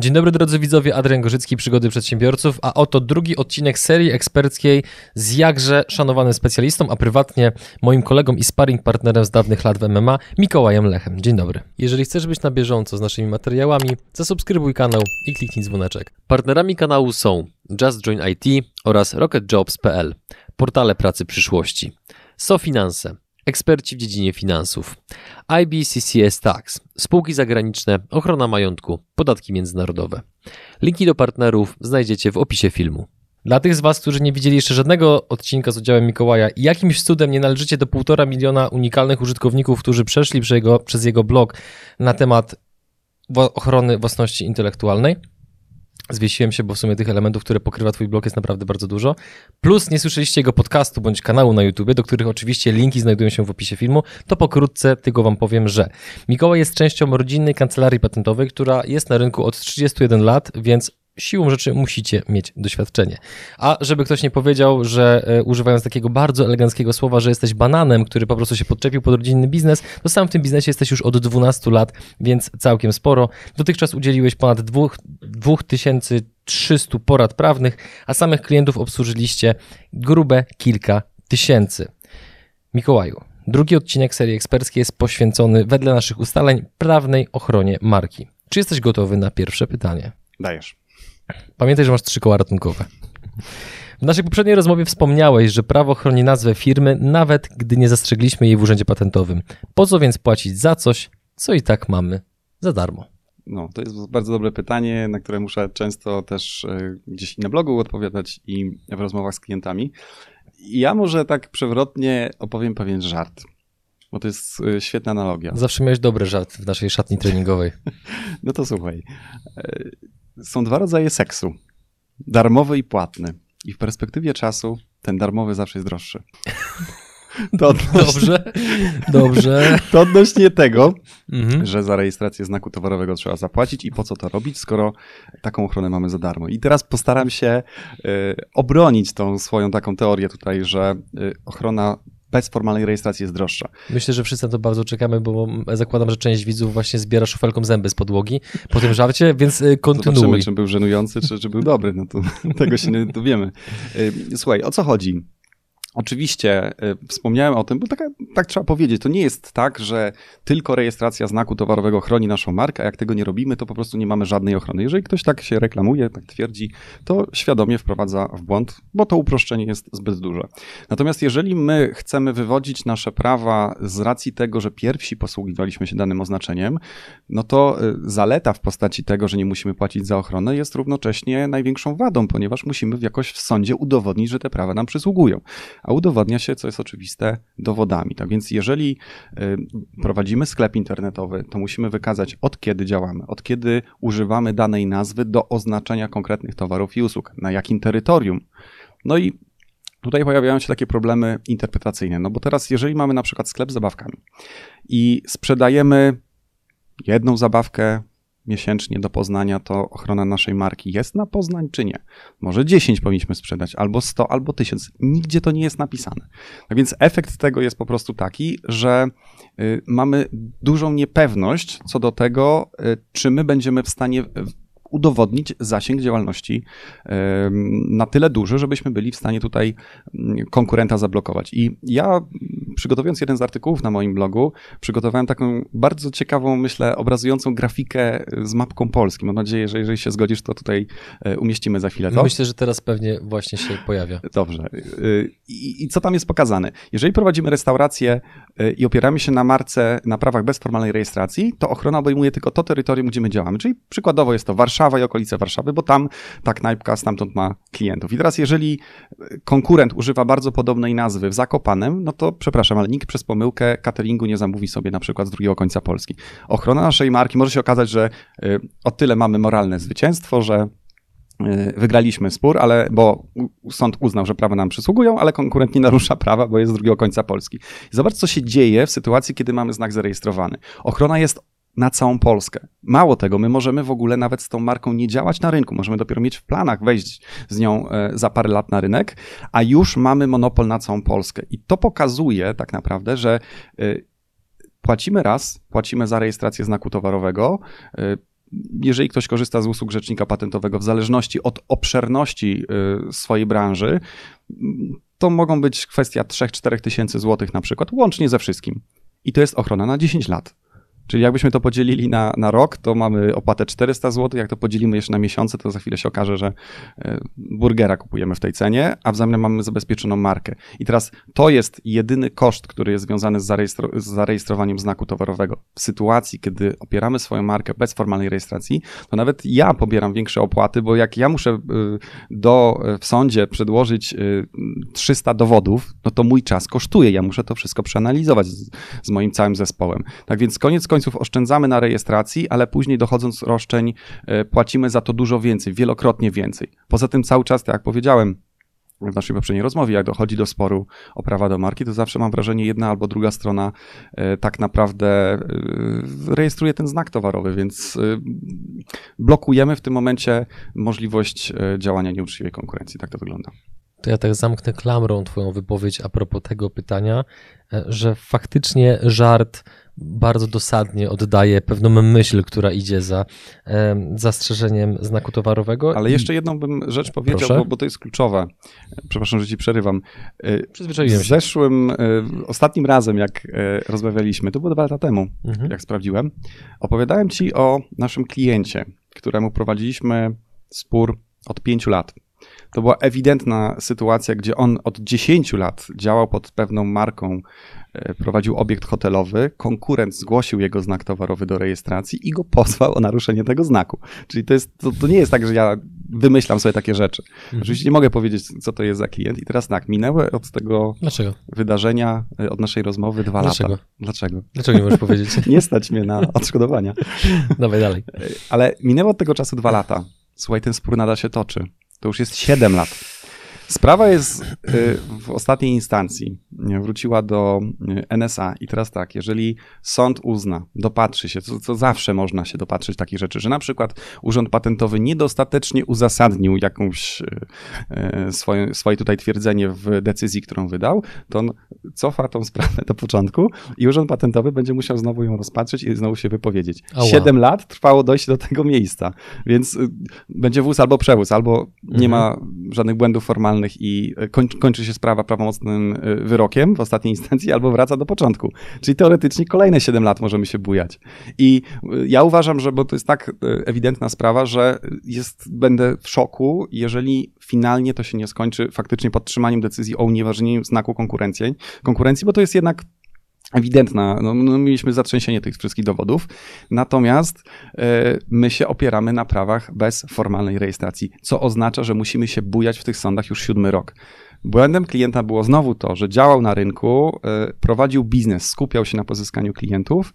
Dzień dobry drodzy widzowie, Adrian Gorzycki, Przygody Przedsiębiorców, a oto drugi odcinek serii eksperckiej z jakże szanowanym specjalistą, a prywatnie moim kolegą i sparring partnerem z dawnych lat w MMA, Mikołajem Lechem. Dzień dobry. Jeżeli chcesz być na bieżąco z naszymi materiałami, zasubskrybuj kanał i kliknij dzwoneczek. Partnerami kanału są Just Join IT oraz RocketJobs.pl, portale pracy przyszłości, SoFinanse, eksperci w dziedzinie finansów, IBCCS Tax, spółki zagraniczne, ochrona majątku, podatki międzynarodowe. Linki do partnerów znajdziecie w opisie filmu. Dla tych z Was, którzy nie widzieli jeszcze żadnego odcinka z udziałem Mikołaja i jakimś cudem nie należycie do półtora miliona unikalnych użytkowników, którzy przeszli przez jego, przez jego blog na temat ochrony własności intelektualnej, Zwiesiłem się, bo w sumie tych elementów, które pokrywa Twój blog jest naprawdę bardzo dużo. Plus nie słyszeliście jego podcastu bądź kanału na YouTube, do których oczywiście linki znajdują się w opisie filmu, to pokrótce tylko Wam powiem, że Mikołaj jest częścią rodzinnej kancelarii patentowej, która jest na rynku od 31 lat, więc siłą rzeczy musicie mieć doświadczenie. A żeby ktoś nie powiedział, że e, używając takiego bardzo eleganckiego słowa, że jesteś bananem, który po prostu się podczepił pod rodzinny biznes, to sam w tym biznesie jesteś już od 12 lat, więc całkiem sporo. Dotychczas udzieliłeś ponad 2300 porad prawnych, a samych klientów obsłużyliście grube kilka tysięcy. Mikołaju, drugi odcinek serii eksperckiej jest poświęcony wedle naszych ustaleń prawnej ochronie marki. Czy jesteś gotowy na pierwsze pytanie? Dajesz. Pamiętaj, że masz trzy koła ratunkowe. W naszej poprzedniej rozmowie wspomniałeś, że prawo chroni nazwę firmy, nawet gdy nie zastrzegliśmy jej w urzędzie patentowym. Po co więc płacić za coś, co i tak mamy za darmo? No, to jest bardzo dobre pytanie, na które muszę często też e, gdzieś na blogu odpowiadać i w rozmowach z klientami. Ja może tak przewrotnie opowiem pewien żart, bo to jest e, świetna analogia. Zawsze miałeś dobry żart w naszej szatni treningowej. no to słuchaj. Są dwa rodzaje seksu. Darmowy i płatny. I w perspektywie czasu ten darmowy zawsze jest droższy. To odnośnie, dobrze, dobrze. To odnośnie tego, mhm. że za rejestrację znaku towarowego trzeba zapłacić i po co to robić, skoro taką ochronę mamy za darmo. I teraz postaram się y, obronić tą swoją taką teorię tutaj, że y, ochrona bez formalnej rejestracji jest droższa. Myślę, że wszyscy na to bardzo czekamy, bo zakładam, że część widzów właśnie zbiera szufelką zęby z podłogi po tym żarcie, więc y, kontynuuj. Zobaczymy, czy był żenujący, czy, czy był dobry. No to tego się nie dowiemy. Y, słuchaj, o co chodzi? Oczywiście y, wspomniałem o tym, bo tak, tak, trzeba powiedzieć. To nie jest tak, że tylko rejestracja znaku towarowego chroni naszą markę, a jak tego nie robimy, to po prostu nie mamy żadnej ochrony. Jeżeli ktoś tak się reklamuje, tak twierdzi, to świadomie wprowadza w błąd, bo to uproszczenie jest zbyt duże. Natomiast jeżeli my chcemy wywodzić nasze prawa z racji tego, że pierwsi posługiwaliśmy się danym oznaczeniem, no to y, zaleta w postaci tego, że nie musimy płacić za ochronę, jest równocześnie największą wadą, ponieważ musimy jakoś w sądzie udowodnić, że te prawa nam przysługują a udowodnia się, co jest oczywiste, dowodami. Tak więc, jeżeli y, prowadzimy sklep internetowy, to musimy wykazać, od kiedy działamy, od kiedy używamy danej nazwy do oznaczenia konkretnych towarów i usług, na jakim terytorium. No i Tutaj pojawiają się takie problemy interpretacyjne, no bo teraz, jeżeli mamy na przykład sklep z zabawkami i sprzedajemy jedną zabawkę miesięcznie do Poznania, to ochrona naszej marki jest na Poznań, czy nie? Może 10 powinniśmy sprzedać, albo 100, albo 1000. Nigdzie to nie jest napisane. Tak więc efekt tego jest po prostu taki, że y, mamy dużą niepewność co do tego, y, czy my będziemy w stanie udowodnić zasięg działalności na tyle duży, żebyśmy byli w stanie tutaj mm, konkurenta zablokować. I ja, przygotowując jeden z artykułów na moim blogu, przygotowałem taką bardzo ciekawą, myślę, obrazującą grafikę z mapką Polski. Mam nadzieję, że jeżeli się zgodzisz, to tutaj e, umieścimy za chwilę to. Myślę, że teraz pewnie właśnie się pojawia. Dobrze. Y, I, I, co tam jest pokazane? Jeżeli prowadzimy restaurację i opieramy się na marce, na prawach bez formalnej rejestracji, to ochrona obejmuje tylko to terytorium, gdzie my działamy. Czyli przykładowo jest to Warszawa, Warszawa i okolice Warszawy, bo tam ta knajpka stamtąd ma klientów. I teraz jeżeli konkurent używa bardzo podobnej nazwy w Zakopanem, no to przepraszam, ale nikt przez pomyłkę cateringu nie zamówi sobie na przykład z drugiego końca Polski. Ochrona naszej marki może się okazać, że y, o tyle mamy moralne zwycięstwo, że y, wygraliśmy spór, ale bo sąd uznał, że prawa nam przysługują, ale konkurent nie narusza prawa, bo jest z drugiego końca Polski. Zobacz, co się dzieje w sytuacji, kiedy mamy znak zarejestrowany. Ochrona jest na całą Polskę. Mało tego, my możemy w ogóle nawet z tą marką nie działać na rynku. Możemy dopiero mieć w planach wejść z nią e, za parę lat na rynek, a już mamy monopol na całą Polskę. I to pokazuje tak naprawdę, że e, płacimy raz, płacimy za rejestrację znaku towarowego, e, jeżeli ktoś korzysta z usług rzecznika patentowego w zależności od obszerności swojej branży, to mogą być kwestia 3-4 tysięcy złotych na przykład, łącznie ze wszystkim. I to jest ochrona na 10 lat. Czyli jakbyśmy to podzielili na, na rok, to mamy opłatę 400 zł. Jak to podzielimy jeszcze na miesiące, to za chwilę się okaże, że e, burgera kupujemy w tej cenie, a w zamian mamy zabezpieczoną markę. I teraz to jest jedyny koszt, który jest związany z, zarejestro z zarejestrowaniem znaku towarowego. W sytuacji, kiedy opieramy swoją markę bez formalnej rejestracji, to nawet ja pobieram większe opłaty, bo jak ja muszę e, do, w sądzie przedłożyć 300 e, dowodów, no to mój czas kosztuje. Ja muszę to wszystko przeanalizować z, z moim całym zespołem. Tak więc koniec końców końców oszczędzamy na rejestracji, ale później dochodząc roszczeń e, płacimy za to dużo więcej, wielokrotnie więcej. Poza tym cały czas, tak jak powiedziałem, w naszej poprzedniej rozmowie, jak dochodzi do sporu o prawa do marki, to zawsze mam wrażenie, jedna albo druga strona e, tak naprawdę e, rejestruje ten znak towarowy, więc blokujemy w tym momencie możliwość działania nieuczciwej konkurencji. Tak to wygląda. To ja tak zamknę klamrą Twoją wypowiedź a propos tego pytania, że faktycznie żart bardzo dosadnie oddaje pewną myśl, która idzie za zastrzeżeniem znaku towarowego. Ale jeszcze jedną bym rzecz powiedział, bo, bo, to jest kluczowe. Przepraszam, że ci przerywam. E, Przyzwyczaiłem się. Zeszłym, e, ostatnim razem, jak e, rozmawialiśmy, to było dwa lata temu, mhm. jak sprawdziłem, opowiadałem ci o naszym kliencie, któremu prowadziliśmy spór od pięciu lat. To była ewidentna sytuacja, gdzie on od 10 lat działał pod pewną marką, prowadził obiekt hotelowy, konkurent zgłosił jego znak towarowy do rejestracji i go pozwał o naruszenie tego znaku. Czyli to, jest, to, to nie jest tak, że ja wymyślam sobie takie rzeczy. Mhm. Oczywiście nie mogę powiedzieć, co to jest za klient. I teraz tak, minęły od tego Dlaczego? wydarzenia, e, od naszej rozmowy dwa Dlaczego? lata. Dlaczego? Dlaczego nie możesz powiedzieć? nie stać mnie na odszkodowania. Dawaj dalej. E, ale minęło od tego czasu dwa lata. Słuchaj, ten spór nadal się toczy. To już jest 7 lat. Sprawa jest y, w ostatniej instancji. Wróciła do y, NSA i teraz tak, jeżeli sąd uzna, dopatrzy się, co, co zawsze można się dopatrzyć takich rzeczy, że na przykład Urząd Patentowy niedostatecznie uzasadnił jakąś y, swoje, swoje tutaj twierdzenie w decyzji, którą wydał, to on cofa tą sprawę do początku i Urząd Patentowy będzie musiał znowu ją rozpatrzeć i znowu się wypowiedzieć. Siedem lat trwało dojście do tego miejsca, więc będzie wóz albo przewóz, albo nie mhm. ma żadnych błędów formalnych, i kończy, kończy się sprawa prawomocnym e, wyrokiem w ostatniej instancji albo wraca do początku. Czyli teoretycznie kolejne 7 lat możemy się bujać. I e, ja uważam, że bo to jest tak e, ewidentna sprawa, że jest, będę w szoku, jeżeli finalnie to się nie skończy faktycznie podtrzymaniem decyzji o unieważnieniu znaku konkurencji, konkurencji bo to jest jednak ewidentna. No, no, mieliśmy zatrzęsienie tych wszystkich dowodów. Natomiast e, my się opieramy na prawach bez formalnej rejestracji, co oznacza, że musimy się bujać w tych sądach już siódmy rok. Błędem klienta było znowu to, że działał na rynku, e, prowadził biznes, skupiał się na pozyskaniu klientów.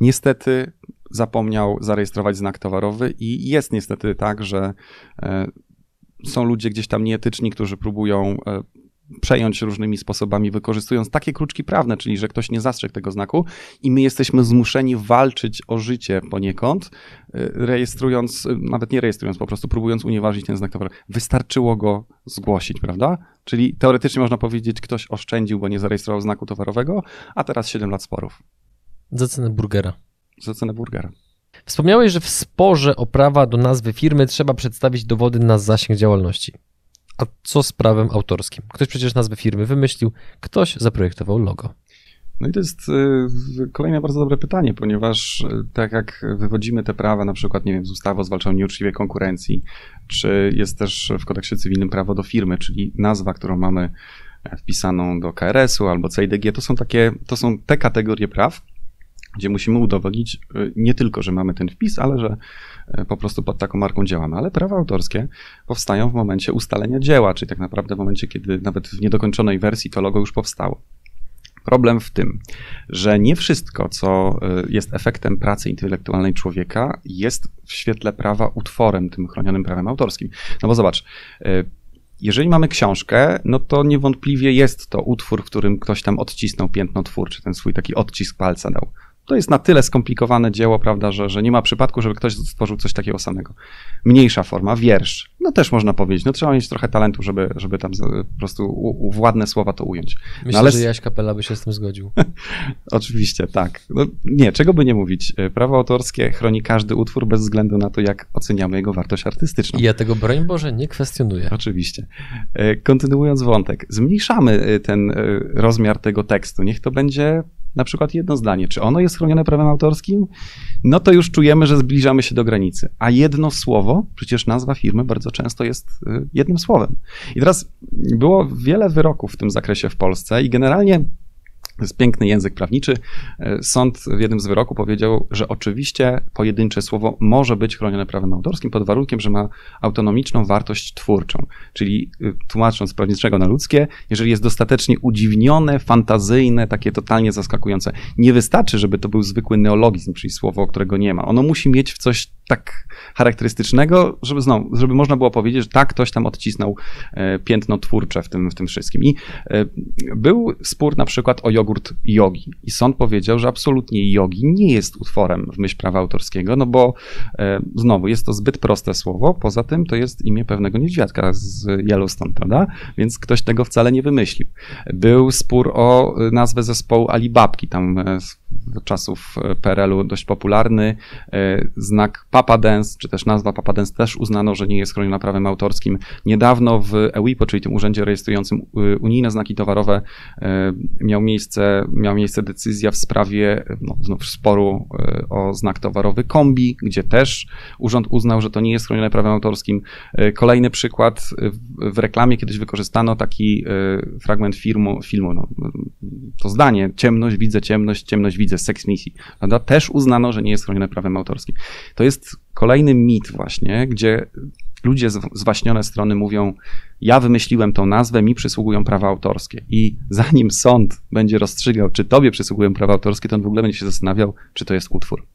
Niestety zapomniał zarejestrować znak towarowy i jest niestety tak, że e, są ludzie gdzieś tam nieetyczni, którzy próbują przejąć różnymi sposobami, wykorzystując takie kruczki prawne, czyli że ktoś nie zastrzegł tego znaku i my jesteśmy zmuszeni walczyć o życie poniekąd, y, rejestrując, y, nawet nie rejestrując, po prostu próbując unieważnić ten znak towarowy. Wystarczyło go zgłosić, prawda? Czyli teoretycznie można powiedzieć, ktoś oszczędził, bo nie zarejestrował znaku towarowego, a teraz 7 lat sporów. Za cenę burgera. Za cenę burgera. Wspomniałeś, że w sporze o prawa do nazwy firmy trzeba przedstawić dowody na zasięg działalności. A co z prawem autorskim? Ktoś przecież nazwę firmy wymyślił, ktoś zaprojektował logo. No i to jest y, kolejne bardzo dobre pytanie, ponieważ y, tak jak wywodzimy te prawa, na przykład, nie wiem, z ustawy o zwalczaniu nieuczciwej konkurencji, czy jest też w kodeksie cywilnym prawo do firmy, czyli nazwa, którą mamy wpisaną do KRS-u albo CIDG, to są takie, to są te kategorie praw, gdzie musimy udowodnić y, nie tylko, że mamy ten wpis, ale że po prostu pod taką marką działamy. Ale prawa autorskie powstają w momencie ustalenia dzieła, czyli tak naprawdę w momencie, kiedy nawet w niedokończonej wersji to logo już powstało. Problem w tym, że nie wszystko, co y, jest efektem pracy intelektualnej człowieka, jest w świetle prawa utworem, tym chronionym prawem autorskim. No bo zobacz, jeżeli mamy książkę, no to niewątpliwie jest to utwór, w którym ktoś tam odcisnął piętno twórcze, ten swój taki odcisk palca dał to jest na tyle skomplikowane dzieło, prawda, że, że nie ma przypadku, żeby ktoś stworzył coś takiego samego. Mniejsza forma, wiersz. No też można powiedzieć, no trzeba mieć trochę talentu, żeby, żeby tam po prostu u, u, w ładne słowa to ująć. Myślę, no, ale... że Jaś Kapela by się z tym zgodził. Oczywiście, tak. No, nie, czego by nie mówić. Prawo autorskie chroni każdy utwór bez względu na to, jak oceniamy jego wartość artystyczną. I ja tego, broń Boże, nie kwestionuję. Oczywiście. E, kontynuując wątek, zmniejszamy e, ten e, rozmiar tego tekstu. Niech to będzie na przykład jedno zdanie, czy ono jest chronione prawem autorskim, no to już czujemy, że zbliżamy się do granicy. A jedno słowo, przecież nazwa firmy bardzo często jest y, jednym słowem. I teraz było wiele wyroków w tym zakresie w Polsce i generalnie jest piękny język prawniczy. E, sąd w jednym z wyroków powiedział, że oczywiście pojedyncze słowo może być chronione prawem autorskim pod warunkiem, że ma autonomiczną wartość twórczą. Czyli y, tłumacząc z prawniczego na ludzkie, jeżeli jest dostatecznie udziwnione, fantazyjne, takie totalnie zaskakujące. Nie wystarczy, żeby to był zwykły neologizm, czyli słowo, którego nie ma. Ono musi mieć w coś tak charakterystycznego, żeby znowu, żeby można było powiedzieć, że tak, ktoś tam odcisnął e, piętno twórcze w tym, w tym wszystkim. I e, był spór na przykład o jogurt jogi. I sąd powiedział, że absolutnie jogi nie jest utworem w myśl prawa autorskiego, no bo e, znowu jest to zbyt proste słowo, poza tym to jest imię pewnego niedźwiadka z Yellowstone, prawda? Więc ktoś tego wcale nie wymyślił. Był spór o nazwę zespołu Alibabki, tam czasów PRL-u dość popularny, znak Papa Dance, czy też nazwa Papa Dance też uznano, że nie jest chroniona prawem autorskim. Niedawno w EWIPO, czyli tym urzędzie rejestrującym unijne znaki towarowe, y, miał miejsce, miała miejsce decyzja w sprawie no, znów sporu y, o znak towarowy kombi, gdzie też urząd uznał, że to nie jest chronione prawem autorskim. Kolejny przykład, w reklamie kiedyś wykorzystano taki fragment filmu, filmu no, to zdanie, ciemność, widzę ciemność, ciemność, widzę, seks misji, prawda? Też uznano, że nie jest chronione prawem autorskim. To jest kolejny mit właśnie, gdzie ludzie zwaśnione strony mówią, ja wymyśliłem tą nazwę, mi przysługują prawa autorskie. I zanim sąd będzie rozstrzygał, czy tobie przysługują prawa autorskie, to on w ogóle będzie się zastanawiał, czy to jest utwór.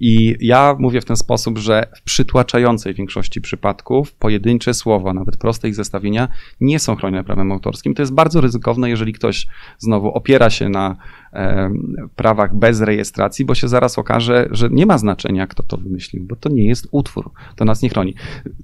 I ja mówię w ten sposób, że w przytłaczającej większości przypadków pojedyncze słowa, nawet proste ich zestawienia, nie są chronione prawem autorskim. To jest bardzo ryzykowne, jeżeli ktoś znowu opiera się na prawach bez rejestracji, bo się zaraz okaże, że nie ma znaczenia, kto to wymyślił, bo to nie jest utwór. To nas nie chroni.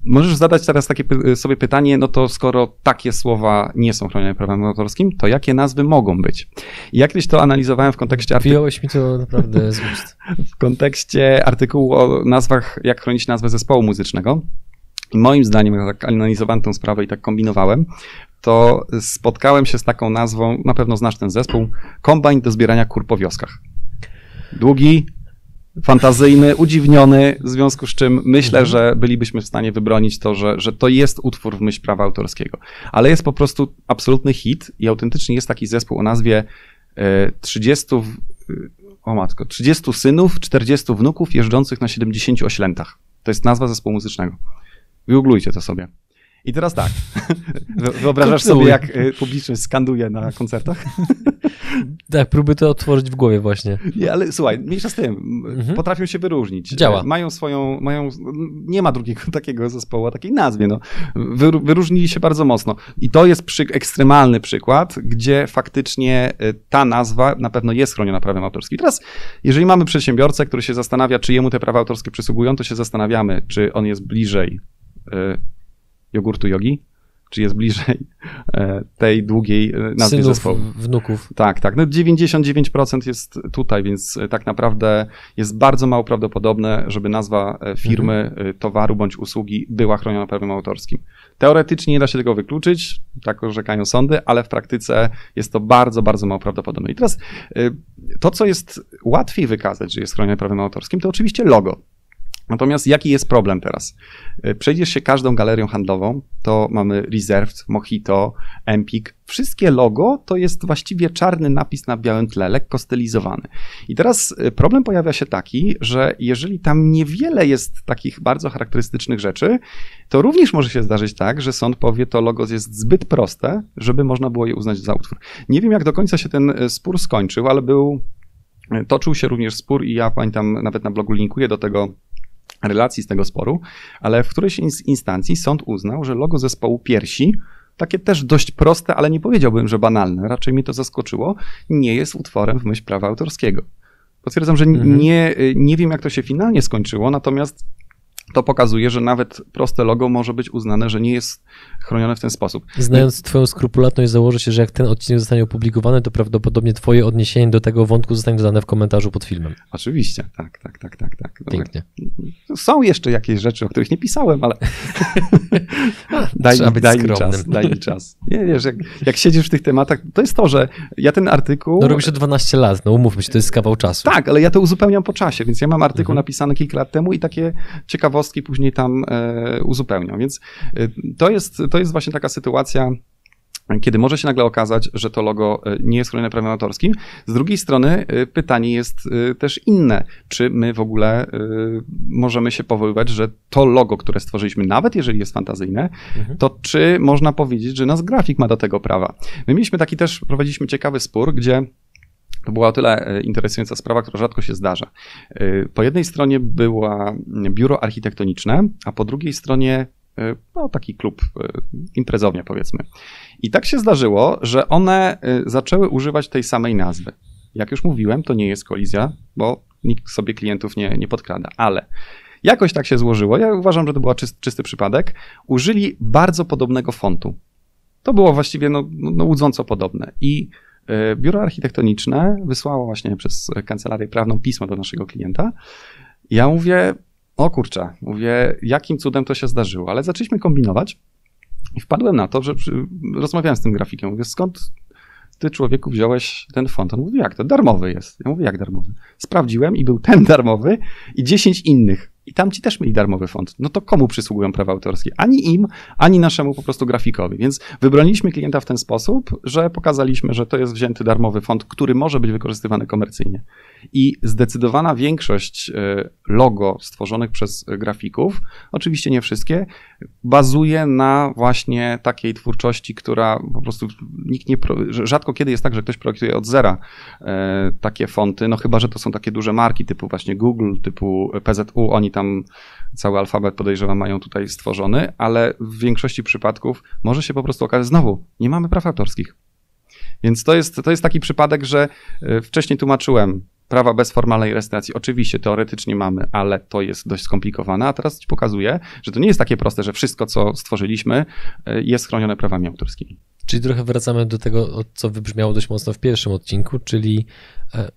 Możesz zadać teraz takie sobie pytanie, no to skoro takie słowa nie są chronione prawem autorskim, to jakie nazwy mogą być? I jak kiedyś to analizowałem w kontekście artykułu. Wyjąłeś mi to naprawdę z ust. W kontekście artykułu o nazwach, jak chronić nazwę zespołu muzycznego. Moim zdaniem, jak tak analizowałem tę sprawę i tak kombinowałem, to spotkałem się z taką nazwą, na pewno znasz ten zespół, kombajn do zbierania kur po wioskach. Długi, fantazyjny, udziwniony, w związku z czym myślę, mhm. że bylibyśmy w stanie wybronić to, że, że to jest utwór w myśl prawa autorskiego. Ale jest po prostu absolutny hit i autentycznie jest taki zespół o nazwie 30, e, o matko, 30 synów, 40 wnuków jeżdżących na 70 oślętach. To jest nazwa zespołu muzycznego. Wygooglujcie to sobie. I teraz tak. Wyobrażasz sobie, jak y, publiczność skanduje na koncertach? Tak, próby to otworzyć w głowie właśnie. Nie, ale słuchaj, mniejsza z tym. Mhm. Potrafią się wyróżnić. Działa. Mają swoją, mają, nie ma drugiego takiego zespołu o takiej nazwie. No. wyróżnili się bardzo mocno. I to jest przy, ekstremalny przykład, gdzie faktycznie y, ta nazwa na pewno jest chroniona prawem autorskim. Teraz, jeżeli mamy przedsiębiorcę, który się zastanawia, czy jemu te prawa autorskie przysługują, to się zastanawiamy, czy on jest bliżej y, jogurtu jogi, czy jest bliżej e, tej długiej e, nazwy Synów, zespołu. wnuków. Tak, tak. No 99% jest tutaj, więc e, tak naprawdę jest bardzo mało prawdopodobne, żeby nazwa firmy, mhm. towaru bądź usługi była chroniona prawem autorskim. Teoretycznie nie da się tego wykluczyć, tak orzekają sądy, ale w praktyce jest to bardzo, bardzo mało prawdopodobne. I teraz to, co jest łatwiej wykazać, że jest chronione prawem autorskim, to oczywiście logo. Natomiast jaki jest problem teraz? E, przejdziesz się każdą galerią handlową, to mamy Reserved, Mojito, Empik. Wszystkie logo to jest właściwie czarny napis na białym tle, lekko stylizowany. I teraz e, problem pojawia się taki, że jeżeli tam niewiele jest takich bardzo charakterystycznych rzeczy, to również może się zdarzyć tak, że sąd powie, to logo jest zbyt proste, żeby można było je uznać za utwór. Nie wiem, jak do końca się ten e, spór skończył, ale był Toczył się również spór i ja pamiętam, nawet na blogu linkuję do tego relacji z tego sporu, ale w którejś instancji sąd uznał, że logo zespołu piersi, takie też dość proste, ale nie powiedziałbym, że banalne, raczej mnie to zaskoczyło, nie jest utworem w myśl prawa autorskiego. Potwierdzam, że mhm. nie, nie wiem, jak to się finalnie skończyło, natomiast to pokazuje, że nawet proste logo może być uznane, że nie jest chronione w ten sposób. Znając twoją skrupulatność, założę się, że jak ten odcinek zostanie opublikowany, to prawdopodobnie twoje odniesienie do tego wątku zostanie dodane w komentarzu pod filmem. Oczywiście, tak, tak, tak, tak. tak. Pięknie. Są jeszcze jakieś rzeczy, o których nie pisałem, ale daj, mi, daj mi czas, daj mi czas. Nie, wiesz, jak, jak siedzisz w tych tematach, to jest to, że ja ten artykuł... No robisz 12 lat, no umówmy się, to jest kawał czasu. Tak, ale ja to uzupełniam po czasie, więc ja mam artykuł mhm. napisany kilka lat temu i takie ciekawostki później tam e, uzupełniam, więc e, to jest, to jest właśnie taka sytuacja, kiedy może się nagle okazać, że to logo e, nie jest chronione prawem autorskim. Z drugiej strony e, pytanie jest e, też inne. Czy my w ogóle możemy się powoływać, że to logo, które stworzyliśmy, nawet jeżeli jest fantazyjne, mhm. to czy można powiedzieć, że nasz grafik ma do tego prawa? My mieliśmy taki też, prowadziliśmy ciekawy spór, gdzie to była o tyle interesująca sprawa, która rzadko się zdarza. Po jednej stronie było biuro architektoniczne, a po drugiej stronie no, taki klub, e, imprezownia powiedzmy. I tak się zdarzyło, że one e, zaczęły używać tej samej nazwy. Jak już mówiłem, to nie jest kolizja, bo nikt sobie klientów nie, nie podkrada, ale jakoś tak się złożyło, ja uważam, że to był czysty, czysty przypadek, użyli bardzo podobnego fontu. To było właściwie no, no, no łudząco podobne i biuro architektoniczne wysłało właśnie przez kancelarię prawną pismo do naszego klienta. Ja mówię, o kurczę, mówię, jakim cudem to się zdarzyło, ale zaczęliśmy kombinować i wpadłem na to, że przy, rozmawiałem z tym grafikiem, mówię, skąd ty człowieku wziąłeś ten font? On mówi, jak to? Darmowy jest. Ja mówię, jak darmowy? Sprawdziłem i był ten darmowy i 10 innych. I tam ci też mieli darmowy font. No to komu przysługują prawa autorskie? Ani im, ani naszemu po prostu grafikowi. Więc wybroniliśmy klienta w ten sposób, że pokazaliśmy, że to jest wzięty darmowy font, który może być wykorzystywany komercyjnie. I zdecydowana większość e, logo stworzonych przez grafików, oczywiście nie wszystkie, bazuje na właśnie takiej twórczości, która po prostu nikt nie. Rzadko kiedy jest tak, że ktoś projektuje od zera e, takie fonty, no chyba, że to są takie duże marki typu właśnie Google, typu PZU, oni tam cały alfabet podejrzewam mają tutaj stworzony, ale w większości przypadków może się po prostu okazać znowu, nie mamy praw autorskich. Więc to jest, to jest taki przypadek, że e, wcześniej tłumaczyłem, prawa bez formalnej rejestracji. Oczywiście, teoretycznie mamy, ale to jest dość skomplikowane, a teraz ci pokazuję, że to nie jest takie proste, że wszystko, co stworzyliśmy, e, jest chronione prawami autorskimi. Czyli trochę wracamy do tego, co wybrzmiało dość mocno w pierwszym odcinku, czyli e,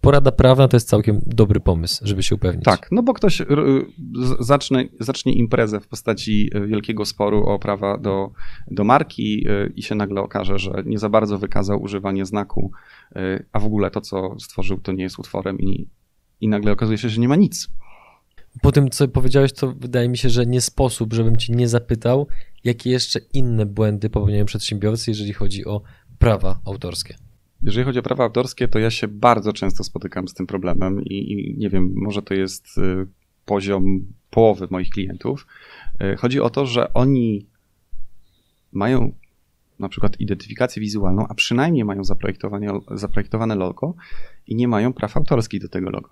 porada prawna to jest całkiem dobry pomysł, żeby się upewnić. Tak, no bo ktoś zacznie, zacznie imprezę w postaci e, wielkiego sporu o prawa do, do marki e, i się nagle okaże, że nie za bardzo wykazał używanie znaku, a w ogóle to, co stworzył, to nie jest utworem i, i nagle okazuje się, że nie ma nic. Po tym, co powiedziałeś, to wydaje mi się, że nie sposób, żebym cię nie zapytał, jakie jeszcze inne błędy popełniają przedsiębiorcy, jeżeli chodzi o prawa autorskie. Jeżeli chodzi o prawa autorskie, to ja się bardzo często spotykam z tym problemem i, i nie wiem, może to jest y, poziom połowy moich klientów. Y, chodzi o to, że oni mają na przykład identyfikację wizualną, a przynajmniej mają zaprojektowane, zaprojektowane logo i nie mają praw autorskich do tego logo.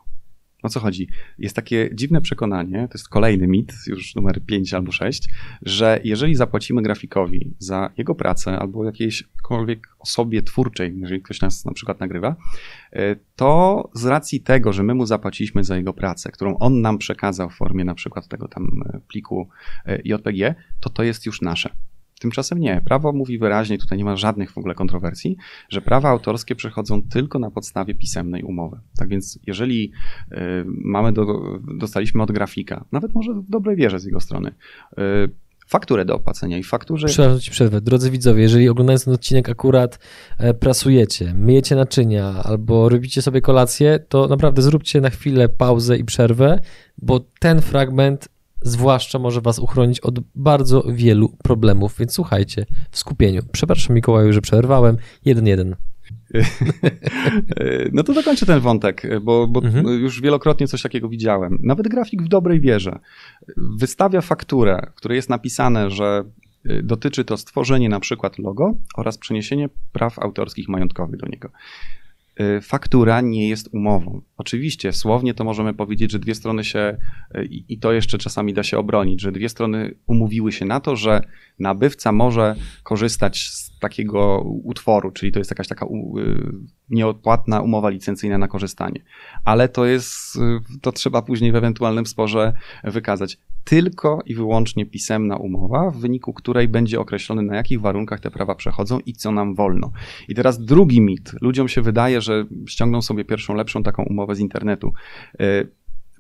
O co chodzi? Jest takie dziwne przekonanie, to jest kolejny mit, już numer 5 albo 6, że jeżeli zapłacimy grafikowi za jego pracę albo jakiejśkolwiek osobie twórczej, jeżeli ktoś nas na przykład nagrywa, e, to z racji tego, że my mu zapłaciliśmy za jego pracę, którą on nam przekazał w formie na przykład tego tam e, pliku e, JPG, to to jest już nasze. Tymczasem nie. Prawo mówi wyraźnie, tutaj nie ma żadnych w ogóle kontrowersji, że prawa autorskie przechodzą tylko na podstawie pisemnej umowy. Tak więc, jeżeli y, mamy do, dostaliśmy od grafika, nawet może w dobrej wierze z jego strony, y, fakturę do opłacenia i fakturze. Przepraszam ci przerwę. Drodzy widzowie, jeżeli oglądając ten odcinek akurat e, prasujecie, myjecie naczynia albo robicie sobie kolację, to naprawdę zróbcie na chwilę pauzę i przerwę, bo ten fragment zwłaszcza może was uchronić od bardzo wielu problemów, więc słuchajcie w skupieniu. Przepraszam Mikołaju, że przerwałem. Jeden, jeden. No to dokończę ten wątek, bo, bo mhm. już wielokrotnie coś takiego widziałem. Nawet grafik w dobrej wierze wystawia fakturę, w której jest napisane, że y, dotyczy to stworzenie na przykład logo oraz przeniesienie praw autorskich majątkowych do niego. Y, faktura nie jest umową. Oczywiście, słownie to możemy powiedzieć, że dwie strony się, i, i to jeszcze czasami da się obronić, że dwie strony umówiły się na to, że nabywca może korzystać z takiego utworu, czyli to jest jakaś taka y, nieodpłatna umowa licencyjna na korzystanie. Ale to jest, y, to trzeba później w ewentualnym sporze wykazać. Tylko i wyłącznie pisemna umowa, w wyniku której będzie określony, na jakich warunkach te prawa przechodzą i co nam wolno. I teraz drugi mit. Ludziom się wydaje, że ściągną sobie pierwszą, lepszą taką umowę z internetu.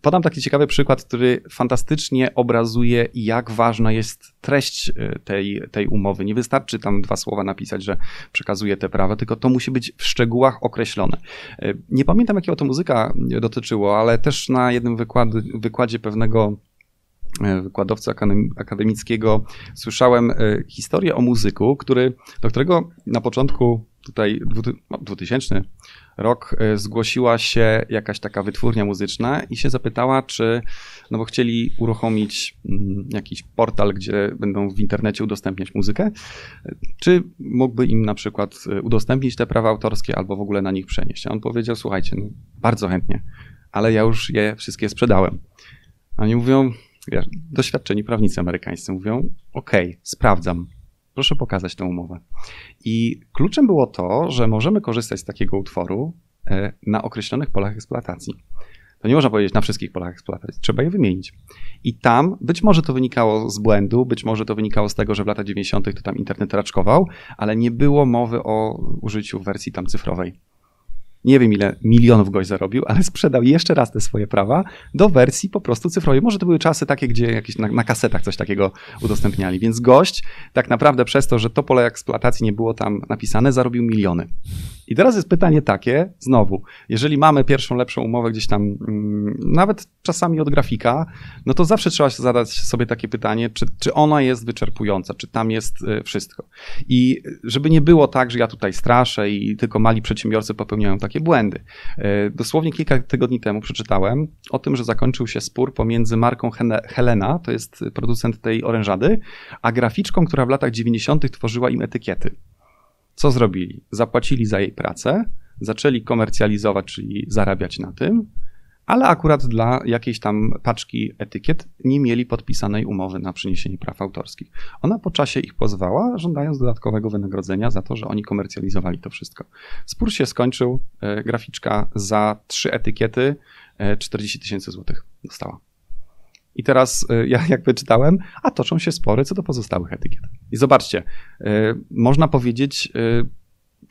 Y, Podam taki ciekawy przykład, który fantastycznie obrazuje, jak ważna jest treść e, tej, tej umowy. Nie wystarczy tam dwa słowa napisać, że przekazuje te prawa, tylko to musi być w szczegółach określone. E, nie pamiętam, jakiego to muzyka dotyczyło, ale też na jednym wykład, wykładzie pewnego wykładowcy akademickiego słyszałem historię o muzyku, który, do którego na początku tutaj 2000 rok e, zgłosiła się jakaś taka wytwórnia muzyczna i się zapytała, czy, no bo chcieli uruchomić mm, jakiś portal, gdzie będą w internecie udostępniać muzykę, czy mógłby im na przykład e, udostępnić te prawa autorskie albo w ogóle na nich przenieść. A on powiedział, słuchajcie, no, bardzo chętnie, ale ja już je wszystkie sprzedałem. A oni mówią, wiesz, doświadczeni prawnicy amerykańscy mówią, okej, okay, sprawdzam, Proszę pokazać tę umowę. I kluczem było to, że możemy korzystać z takiego utworu e, na określonych polach eksploatacji. To nie można powiedzieć na wszystkich polach eksploatacji, trzeba je wymienić. I tam być może to wynikało z błędu, być może to wynikało z tego, że w latach 90. to tam internet raczkował, ale nie było mowy o użyciu wersji tam cyfrowej nie wiem ile milionów gość zarobił, ale sprzedał jeszcze raz te swoje prawa do wersji po prostu cyfrowej. Może to były czasy takie, gdzie jakieś na, na kasetach coś takiego udostępniali. Więc gość tak naprawdę przez to, że to pole eksploatacji nie było tam napisane, zarobił miliony. I teraz jest pytanie takie, znowu, jeżeli mamy pierwszą, lepszą umowę gdzieś tam, mm, nawet czasami od grafika, no to zawsze trzeba zadać sobie takie pytanie, czy, czy ona jest wyczerpująca, czy tam jest y, wszystko. I żeby nie było tak, że ja tutaj straszę i tylko mali przedsiębiorcy popełniają takie błędy. Y, dosłownie kilka tygodni temu przeczytałem o tym, że zakończył się spór pomiędzy marką Helena, to jest producent tej orężady, a graficzką, która w latach 90. tworzyła im etykiety. Co zrobili? Zapłacili za jej pracę, zaczęli komercjalizować, czyli zarabiać na tym, ale akurat dla jakiejś tam paczki etykiet nie mieli podpisanej umowy na przyniesienie praw autorskich. Ona po czasie ich pozwała, żądając dodatkowego wynagrodzenia za to, że oni komercjalizowali to wszystko. Spór się skończył, e, graficzka za trzy etykiety 40 e, tysięcy złotych dostała. I teraz y, ja jakby czytałem, a toczą się spory co do pozostałych etykiet. I zobaczcie, można powiedzieć,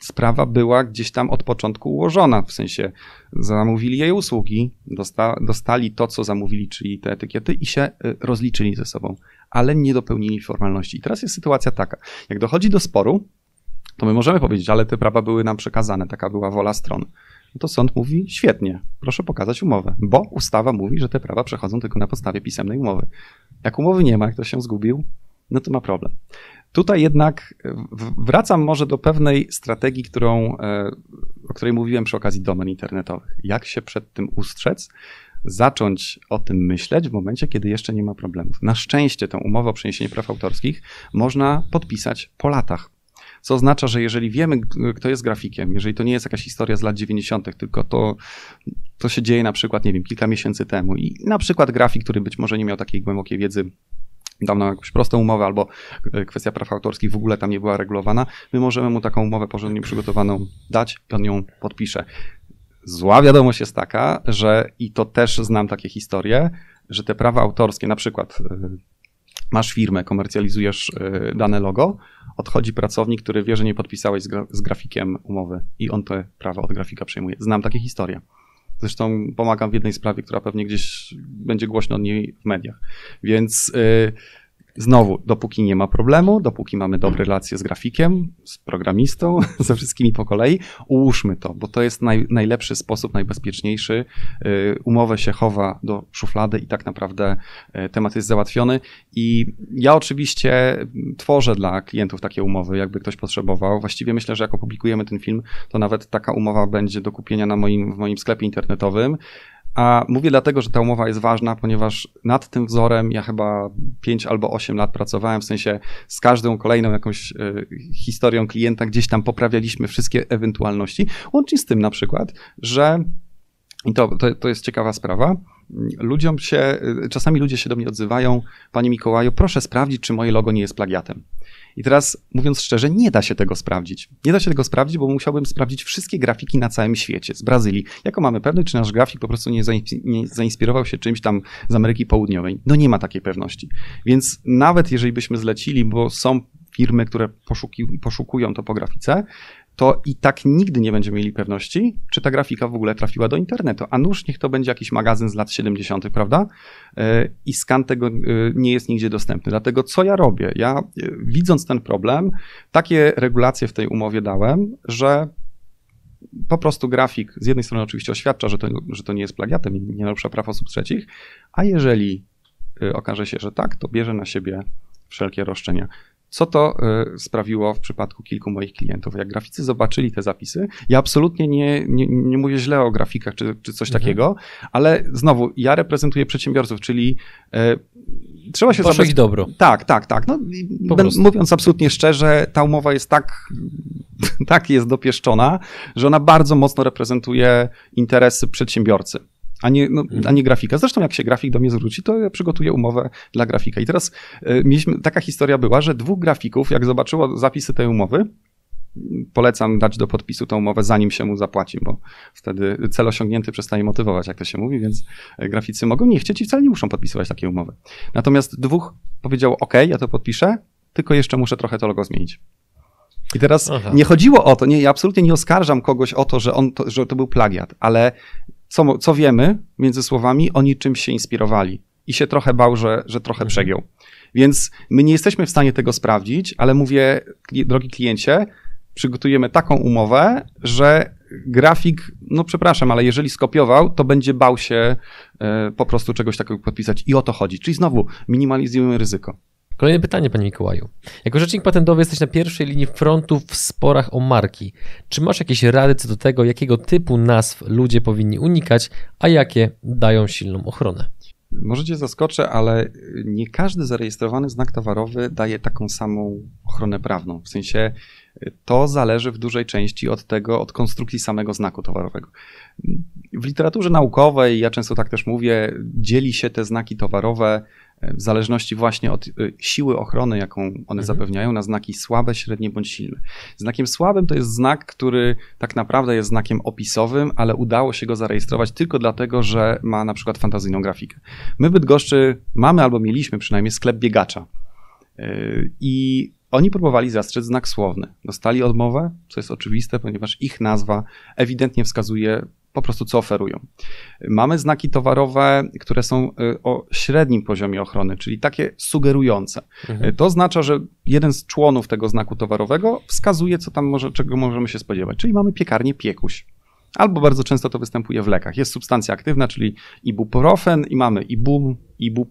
sprawa była gdzieś tam od początku ułożona, w sensie zamówili jej usługi, dosta, dostali to, co zamówili, czyli te etykiety i się rozliczyli ze sobą, ale nie dopełnili formalności. I teraz jest sytuacja taka, jak dochodzi do sporu, to my możemy powiedzieć, ale te prawa były nam przekazane, taka była wola stron no to sąd mówi świetnie, proszę pokazać umowę, bo ustawa mówi, że te prawa przechodzą tylko na podstawie pisemnej umowy. Jak umowy nie ma, jak ktoś się zgubił, no to ma problem. Tutaj jednak wracam może do pewnej strategii, którą, e, o której mówiłem przy okazji domen internetowych. Jak się przed tym ustrzec, zacząć o tym myśleć w momencie, kiedy jeszcze nie ma problemów. Na szczęście tę umowę o przeniesienie praw autorskich można podpisać po latach. Co oznacza, że jeżeli wiemy, kto jest grafikiem, jeżeli to nie jest jakaś historia z lat 90., tylko to, to się dzieje na przykład, nie wiem, kilka miesięcy temu i na przykład grafik, który być może nie miał takiej głębokiej wiedzy dał nam jakąś prostą umowę, albo e, kwestia praw autorskich w ogóle tam nie była regulowana, my możemy mu taką umowę porządnie przygotowaną dać i on ją podpisze. Zła wiadomość jest taka, że i to też znam takie historie, że te prawa autorskie, na przykład e, masz firmę, komercjalizujesz e, dane logo, odchodzi pracownik, który wie, że nie podpisałeś z, gra z grafikiem umowy i on te prawa od grafika przejmuje. Znam takie historie. Zresztą pomagam w jednej sprawie, która pewnie gdzieś będzie głośno o niej w mediach. Więc yy, Znowu, dopóki nie ma problemu, dopóki mamy dobre relacje z grafikiem, z programistą, ze wszystkimi po kolei, ułóżmy to, bo to jest naj, najlepszy sposób, najbezpieczniejszy. Y, umowę się chowa do szuflady i tak naprawdę y, temat jest załatwiony. I ja oczywiście tworzę dla klientów takie umowy, jakby ktoś potrzebował. Właściwie myślę, że jak opublikujemy ten film, to nawet taka umowa będzie do kupienia na moim, w moim sklepie internetowym. A mówię dlatego, że ta umowa jest ważna, ponieważ nad tym wzorem ja chyba 5 albo 8 lat pracowałem, w sensie z każdą kolejną jakąś y, historią klienta gdzieś tam poprawialiśmy wszystkie ewentualności, łącznie z tym na przykład, że I to, to, to jest ciekawa sprawa. Ludziom się, czasami ludzie się do mnie odzywają, Panie Mikołaju, proszę sprawdzić, czy moje logo nie jest plagiatem. I teraz, mówiąc szczerze, nie da się tego sprawdzić. Nie da się tego sprawdzić, bo musiałbym sprawdzić wszystkie grafiki na całym świecie, z Brazylii. Jako mamy pewność, czy nasz grafik po prostu nie, nie zainspirował się czymś tam z Ameryki Południowej. No nie ma takiej pewności. Więc nawet jeżeli byśmy zlecili, bo są firmy, które poszuki, poszukują topografice, to i tak nigdy nie będziemy mieli pewności, czy ta grafika w ogóle trafiła do internetu. A nuż niech to będzie jakiś magazyn z lat 70., prawda? E, I skan tego e, nie jest nigdzie dostępny. Dlatego co ja robię? Ja e, widząc ten problem, takie regulacje w tej umowie dałem, że po prostu grafik z jednej strony oczywiście oświadcza, że to, że to nie jest plagiatem i nie narusza praw osób trzecich, a jeżeli okaże się, że tak, to bierze na siebie wszelkie roszczenia. Co to y, sprawiło w przypadku kilku moich klientów? Jak graficy zobaczyli te zapisy, ja absolutnie nie, nie, nie mówię źle o grafikach czy, czy coś mhm. takiego, ale znowu, ja reprezentuję przedsiębiorców, czyli y, trzeba się zobaczyć. dobro. Tak, tak, tak. No, mówiąc absolutnie szczerze, ta umowa jest tak, tak jest dopieszczona, że ona bardzo mocno reprezentuje interesy przedsiębiorcy a nie, no, a nie grafika. Zresztą jak się grafik do mnie zwróci, to ja przygotuję umowę dla grafika. I teraz y, mieliśmy, taka historia była, że dwóch grafików, jak zobaczyło zapisy tej umowy, polecam dać do podpisu tą umowę, zanim się mu zapłaci, bo wtedy cel osiągnięty przestaje motywować, jak to się mówi, więc e, graficy mogą nie chcieć i wcale nie muszą podpisywać takiej umowy. Natomiast dwóch powiedziało, OK, ja to podpiszę, tylko jeszcze muszę trochę to logo zmienić. I teraz Aha. nie chodziło o to, nie, ja absolutnie nie oskarżam kogoś o to, że, on to, że to był plagiat, ale co, co wiemy między słowami, oni czymś się inspirowali i się trochę bał, że, że trochę mhm. przegiął. Więc my nie jesteśmy w stanie tego sprawdzić, ale mówię, drogi kliencie, przygotujemy taką umowę, że grafik, no przepraszam, ale jeżeli skopiował, to będzie bał się e, po prostu czegoś takiego podpisać. I o to chodzi. Czyli znowu minimalizujemy ryzyko. Kolejne pytanie, panie Mikołaju. Jako rzecznik patentowy jesteś na pierwszej linii frontu w sporach o marki. Czy masz jakieś rady co do tego, jakiego typu nazw ludzie powinni unikać, a jakie dają silną ochronę? Może cię zaskoczę, ale nie każdy zarejestrowany znak towarowy daje taką samą ochronę prawną. W sensie to zależy w dużej części od tego, od konstrukcji samego znaku towarowego. W literaturze naukowej, ja często tak też mówię, dzieli się te znaki towarowe w zależności właśnie od y, siły ochrony, jaką one mhm. zapewniają, na znaki słabe, średnie bądź silne. Znakiem słabym to jest znak, który tak naprawdę jest znakiem opisowym, ale udało się go zarejestrować tylko dlatego, że ma na przykład fantazyjną grafikę. My w Bydgoszczy mamy albo mieliśmy przynajmniej sklep biegacza. Y, I oni próbowali zastrzec znak słowny. Dostali odmowę, co jest oczywiste, ponieważ ich nazwa ewidentnie wskazuje po prostu co oferują. Mamy znaki towarowe, które są y, o średnim poziomie ochrony, czyli takie sugerujące. Mhm. To oznacza, że jeden z członów tego znaku towarowego wskazuje, co tam może, czego możemy się spodziewać. Czyli mamy piekarnię piekuś. Albo bardzo często to występuje w lekach. Jest substancja aktywna, czyli ibuprofen i mamy ibu, ibu,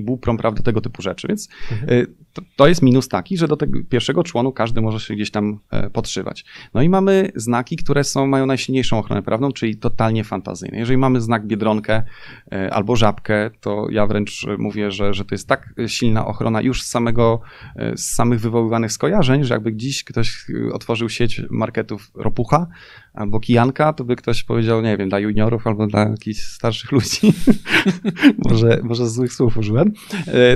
ibuprom, prawda, tego typu rzeczy. Więc mhm. Y, to, to, jest minus taki, że do tego pierwszego członu każdy może się gdzieś tam e, podszywać. No i mamy znaki, które są, mają najsilniejszą ochronę prawną, czyli totalnie fantazyjne. Jeżeli mamy znak biedronkę e, albo żabkę, to ja wręcz mówię, że, że to jest tak silna ochrona już z samego, e, z samych wywoływanych skojarzeń, że jakby dziś ktoś otworzył sieć marketów ropucha albo kijanka, to by ktoś powiedział, nie wiem, dla juniorów albo dla jakichś starszych ludzi. może, może złych słów użyłem.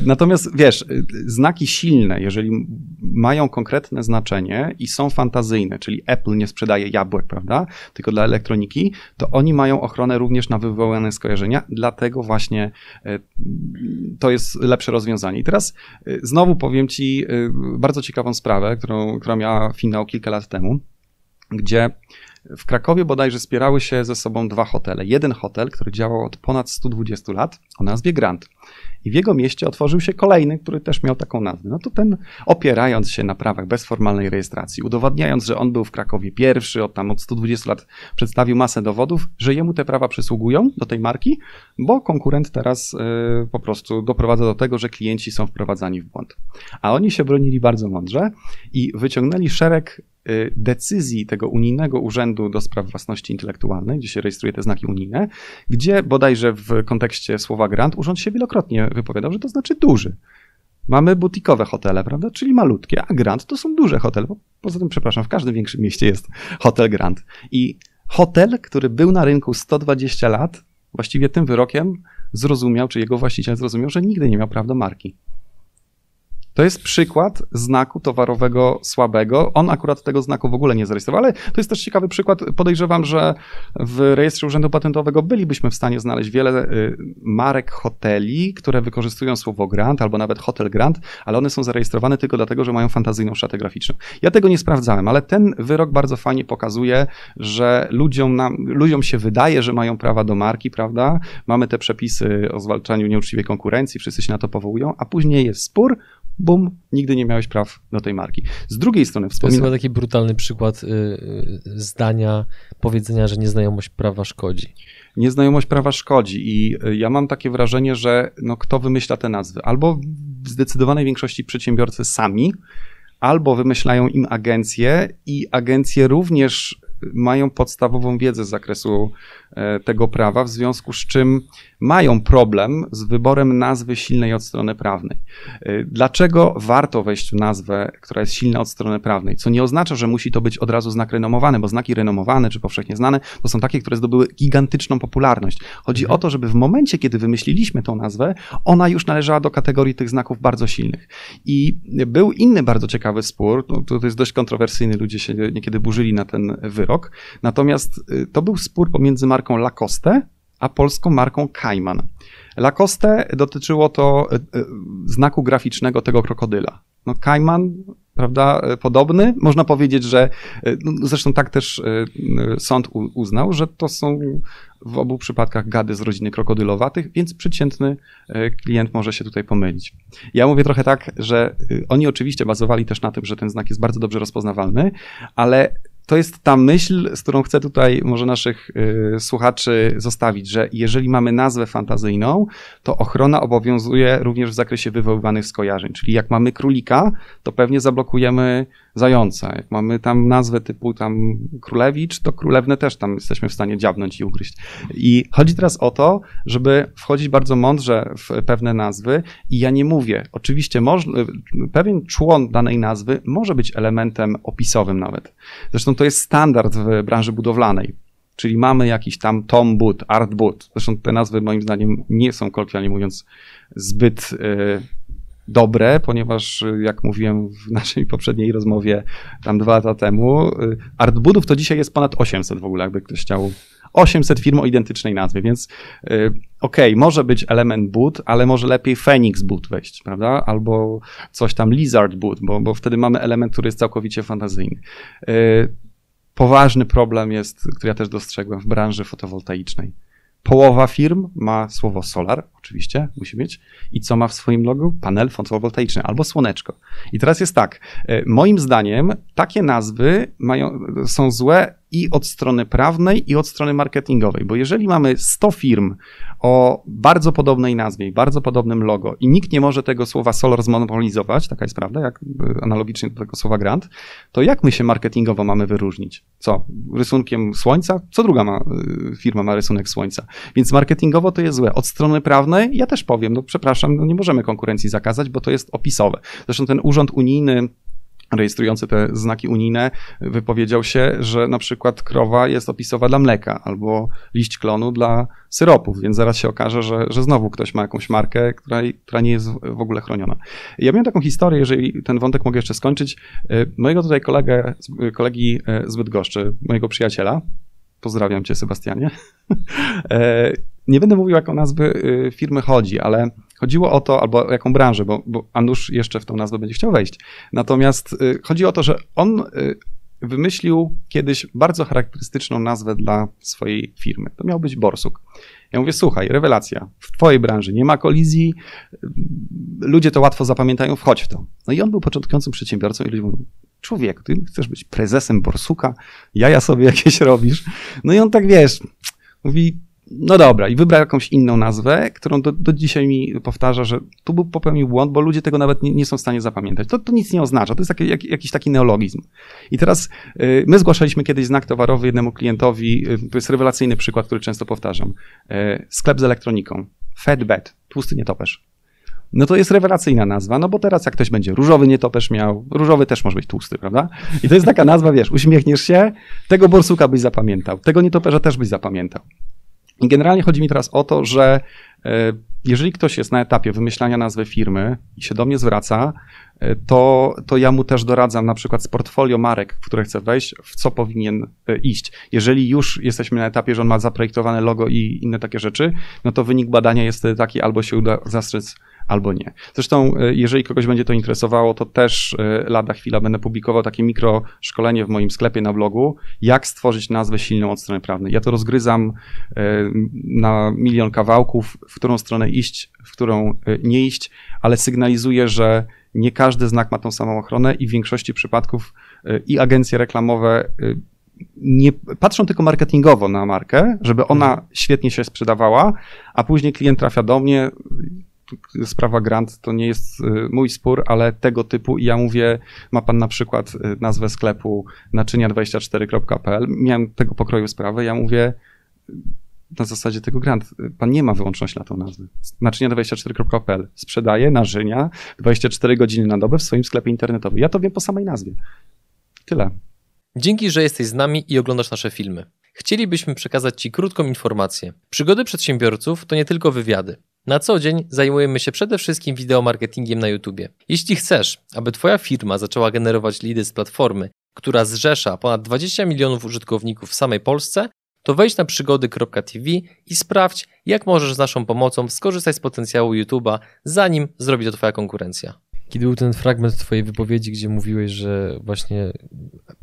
Natomiast wiesz, znaki silne, jeżeli mają konkretne znaczenie i są fantazyjne, czyli Apple nie sprzedaje jabłek, prawda, tylko dla elektroniki, to oni mają ochronę również na wywołane skojarzenia, dlatego właśnie e, to jest lepsze rozwiązanie. I teraz e, znowu powiem Ci e, bardzo ciekawą sprawę, którą, która miała finał kilka lat temu, gdzie w Krakowie bodajże spierały się ze sobą dwa hotele. Jeden hotel, który działał od ponad 120 lat o nazwie Grand. I w jego mieście otworzył się kolejny, który też miał taką nazwę. No to ten, opierając się na prawach bez formalnej rejestracji, udowadniając, że on był w Krakowie pierwszy, od tam od 120 lat przedstawił masę dowodów, że jemu te prawa przysługują do tej marki, bo konkurent teraz y, po prostu doprowadza do tego, że klienci są wprowadzani w błąd. A oni się bronili bardzo mądrze i wyciągnęli szereg decyzji tego unijnego urzędu do spraw własności intelektualnej, gdzie się rejestruje te znaki unijne, gdzie bodajże w kontekście słowa grant urząd się wielokrotnie wypowiadał, że to znaczy duży. Mamy butikowe hotele, prawda, czyli malutkie, a Grand to są duże hotele. Poza tym, przepraszam, w każdym większym mieście jest hotel Grand. I Hotel, który był na rynku 120 lat, właściwie tym wyrokiem zrozumiał, czy jego właściciel zrozumiał, że nigdy nie miał praw do marki. To jest przykład znaku towarowego słabego. On akurat tego znaku w ogóle nie zarejestrował, ale to jest też ciekawy przykład. Podejrzewam, że w rejestrze Urzędu Patentowego bylibyśmy w stanie znaleźć wiele y, marek hoteli, które wykorzystują słowo grant albo nawet hotel grant, ale one są zarejestrowane tylko dlatego, że mają fantazyjną szatę graficzną. Ja tego nie sprawdzałem, ale ten wyrok bardzo fajnie pokazuje, że ludziom, nam, ludziom się wydaje, że mają prawa do marki, prawda? Mamy te przepisy o zwalczaniu nieuczciwej konkurencji, wszyscy się na to powołują, a później jest spór, bum, nigdy nie miałeś praw do tej marki. Z drugiej strony wspominam... To jest taki brutalny przykład y, y, zdania, powiedzenia, że nieznajomość prawa szkodzi. Nieznajomość prawa szkodzi i y, ja mam takie wrażenie, że no, kto wymyśla te nazwy? Albo w zdecydowanej większości przedsiębiorcy sami, albo wymyślają im agencje i agencje również mają podstawową wiedzę z zakresu e, tego prawa, w związku z czym mają problem z wyborem nazwy silnej od strony prawnej. E, dlaczego warto wejść w nazwę, która jest silna od strony prawnej? Co nie oznacza, że musi to być od razu znak renomowany, bo znaki renomowane czy powszechnie znane to są takie, które zdobyły gigantyczną popularność. Chodzi o to, żeby w momencie, kiedy wymyśliliśmy tą nazwę, ona już należała do kategorii tych znaków bardzo silnych. I był inny bardzo ciekawy spór, to, to jest dość kontrowersyjny, ludzie się niekiedy burzyli na ten wyrok, natomiast y, to był spór pomiędzy marką Lacoste a polską marką Cayman. Lacoste dotyczyło to e, e, znaku graficznego tego krokodyla. No Cayman, prawda, podobny. Można powiedzieć, że no, zresztą tak też sąd uznał, że to są w obu przypadkach gady z rodziny krokodylowatych, więc przeciętny klient może się tutaj pomylić. Ja mówię trochę tak, że oni oczywiście bazowali też na tym, że ten znak jest bardzo dobrze rozpoznawalny, ale to jest ta myśl, z którą chcę tutaj może naszych y, słuchaczy zostawić, że jeżeli mamy nazwę fantazyjną, to ochrona obowiązuje również w zakresie wywoływanych skojarzeń. Czyli jak mamy królika, to pewnie zablokujemy zająca. Jak mamy tam nazwę typu tam królewicz, to królewnę też tam jesteśmy w stanie dziabnąć i ugryźć. I chodzi teraz o to, żeby wchodzić bardzo mądrze w pewne nazwy i ja nie mówię, oczywiście pewien człon danej nazwy może być elementem opisowym nawet. Zresztą to jest standard w branży budowlanej. Czyli mamy jakiś tam Tom Boot, Art Boot. Zresztą te nazwy moim zdaniem nie są kolokwialnie mówiąc zbyt y, dobre, ponieważ y, jak mówiłem w naszej poprzedniej rozmowie tam dwa lata temu, y, artbootów to dzisiaj jest ponad 800 w ogóle, jakby ktoś chciał 800 firm o identycznej nazwie, więc yy, okej, okay, może być element boot, ale może lepiej Phoenix boot wejść, prawda? Albo coś tam Lizard boot, bo, bo wtedy mamy element, który jest całkowicie fantazyjny. Poważny problem jest, który ja też dostrzegłem w branży fotowoltaicznej Połowa firm ma słowo solar, oczywiście, musi mieć. I co ma w swoim logu? Panel fotowoltaiczny albo słoneczko. I teraz jest tak. E, moim zdaniem takie nazwy mają, są złe i od strony prawnej, i od strony marketingowej, bo jeżeli mamy 100 firm o bardzo podobnej nazwie i bardzo podobnym logo i nikt nie może tego słowa solar zmonopolizować, taka jest prawda, jak e, analogicznie do tego słowa grant, to jak my się marketingowo mamy wyróżnić? Co? Rysunkiem słońca? Co druga ma, e, firma ma rysunek słońca? Więc marketingowo to jest złe. Od strony prawnej ja też powiem, no przepraszam, no nie możemy konkurencji zakazać, bo to jest opisowe. Zresztą ten urząd unijny rejestrujący te znaki unijne wypowiedział się, że na przykład krowa jest opisowa dla mleka albo liść klonu dla syropów, więc zaraz się okaże, że, że znowu ktoś ma jakąś markę, która, która nie jest w ogóle chroniona. Ja miałem taką historię, jeżeli ten wątek mogę jeszcze skończyć, y, mojego tutaj kolegę, kolegi y, z Bydgoszczy, mojego przyjaciela, pozdrawiam cię Sebastianie, e, nie będę mówił, jaką nazwy y, firmy chodzi, ale chodziło o to, albo jaką branżę, bo, bo Anusz jeszcze w tą nazwę będzie chciał wejść. Natomiast y, chodzi o to, że on y, wymyślił kiedyś bardzo charakterystyczną nazwę dla swojej firmy. To miał być Borsuk. Ja mówię, słuchaj, rewelacja, w twojej branży nie ma kolizji, ludzie to łatwo zapamiętają, wchodź w to. No i on był początkującym przedsiębiorcą i ludzie mówią, człowiek, ty chcesz być prezesem Borsuka, jaja sobie jakieś robisz. No i on tak, wiesz, mówi, no dobra, i wybrał jakąś inną nazwę, którą do, do dzisiaj mi powtarza, że tu był popełnił błąd, bo ludzie tego nawet nie, nie są w stanie zapamiętać. To, to nic nie oznacza, to jest taki, jak, jakiś taki neologizm. I teraz y, my zgłaszaliśmy kiedyś znak towarowy jednemu klientowi, y, to jest rewelacyjny przykład, który często powtarzam. Y, sklep z elektroniką, Fedbed, tłusty nietoperz. No to jest rewelacyjna nazwa, no bo teraz jak ktoś będzie różowy nietoperz miał, różowy też może być tłusty, prawda? I to jest taka nazwa, wiesz, uśmiechniesz się, tego borsuka byś zapamiętał, tego nietoperza też byś zapamiętał. I generalnie chodzi mi teraz o to, że e, jeżeli ktoś jest na etapie wymyślania nazwy firmy i się do mnie zwraca, e, to, to ja mu też doradzam na przykład z portfolio marek, w które chce wejść, w co powinien e, iść. Jeżeli już jesteśmy na etapie, że on ma zaprojektowane logo i inne takie rzeczy, no to wynik badania jest taki, albo się uda zastrzec albo nie. Zresztą, e, jeżeli kogoś będzie to interesowało, to też e, lada chwila będę publikował takie mikro szkolenie w moim sklepie na blogu, jak stworzyć nazwę silną od strony prawnej. Ja to rozgryzam e, na milion kawałków, w którą stronę iść, w którą nie iść, ale sygnalizuję, że nie każdy znak ma tą samą ochronę i w większości przypadków i agencje reklamowe nie patrzą tylko marketingowo na markę, żeby ona mhm. świetnie się sprzedawała, a później klient trafia do mnie, sprawa grant to nie jest y, mój spór, ale tego typu i ja mówię, ma pan na przykład y, nazwę sklepu naczynia24.pl, miałem tego pokroju sprawę, ja mówię na zasadzie tego grant, pan nie ma wyłączności na tą nazwę. Naczynia24.pl sprzedaje naczynia 24 godziny na dobę w swoim sklepie internetowym. Ja to wiem po samej nazwie. Tyle. Dzięki, że jesteś z nami i oglądasz nasze filmy. Chcielibyśmy przekazać Ci krótką informację. Przygody przedsiębiorców to nie tylko wywiady. Na co dzień zajmujemy się przede wszystkim wideomarketingiem na YouTube. Jeśli chcesz, aby Twoja firma zaczęła generować lidy z platformy, która zrzesza ponad 20 milionów użytkowników w samej Polsce, to wejdź na przygody.tv i sprawdź, jak możesz z naszą pomocą skorzystać z potencjału YouTube'a, zanim zrobi to Twoja konkurencja. Kiedy był ten fragment Twojej wypowiedzi, gdzie mówiłeś, że właśnie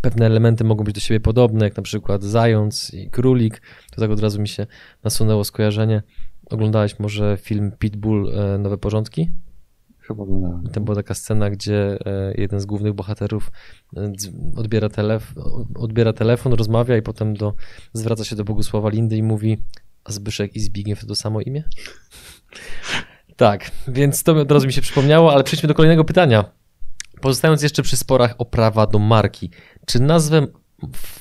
pewne elementy mogą być do siebie podobne, jak na przykład zając i królik, to tak od razu mi się nasunęło skojarzenie Oglądałeś może film Pitbull e, Nowe Porządki? Chyba oglądałem. Tam była taka scena, gdzie e, jeden z głównych bohaterów e, odbiera, telef odbiera telefon, rozmawia i potem do, zwraca się do Bogusława Lindy i mówi a Zbyszek i Zbigniew to samo imię? tak, więc to od razu mi się przypomniało, ale przejdźmy do kolejnego pytania. Pozostając jeszcze przy sporach o prawa do marki, czy nazwę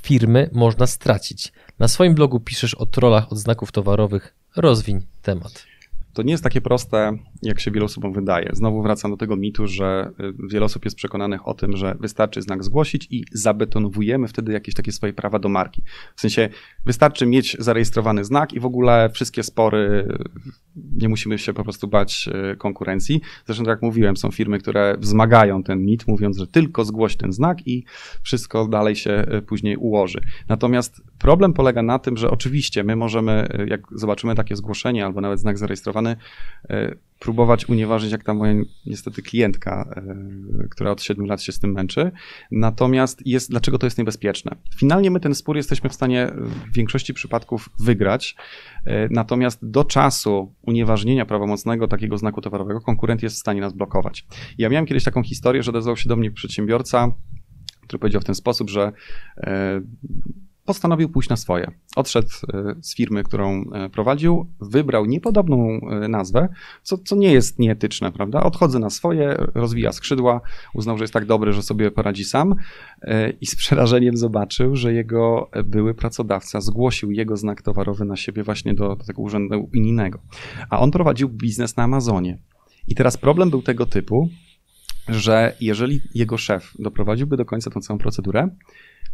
firmy można stracić? Na swoim blogu piszesz o trollach od znaków towarowych. Rozwiń temat. To nie jest takie proste, jak się wielu osobom wydaje. Znowu wracam do tego mitu, że y, wiele osób jest przekonanych o tym, że wystarczy znak zgłosić i zabetonowujemy wtedy jakieś takie swoje prawa do marki. W sensie wystarczy mieć zarejestrowany znak i w ogóle wszystkie spory, nie musimy się po prostu bać y, konkurencji. Zresztą tak jak mówiłem, są firmy, które wzmagają ten mit, mówiąc, że tylko zgłoś ten znak i wszystko dalej się y, później ułoży. Natomiast problem polega na tym, że oczywiście my możemy, jak zobaczymy takie zgłoszenie albo nawet znak zarejestrowany, próbować unieważnić, jak ta moja niestety klientka, e, która od 7 lat się z tym męczy. Natomiast jest, dlaczego to jest niebezpieczne? Finalnie my ten spór jesteśmy w stanie w większości przypadków wygrać, e, natomiast do czasu unieważnienia prawomocnego takiego znaku towarowego konkurent jest w stanie nas blokować. Ja miałem kiedyś taką historię, że odezwał się do mnie przedsiębiorca, który powiedział w ten sposób, że e, postanowił pójść na swoje. Odszedł e, z firmy, którą e, prowadził, wybrał niepodobną e, nazwę, co, co nie jest nieetyczne, prawda? Odchodzę na swoje, rozwija skrzydła, uznał, że jest tak dobry, że sobie poradzi sam i z przerażeniem zobaczył, że jego były pracodawca zgłosił jego znak towarowy na siebie właśnie do, do tego urzędu unijnego. A on prowadził biznes na Amazonie. I teraz problem był tego typu, że jeżeli jego szef doprowadziłby do końca tą całą procedurę,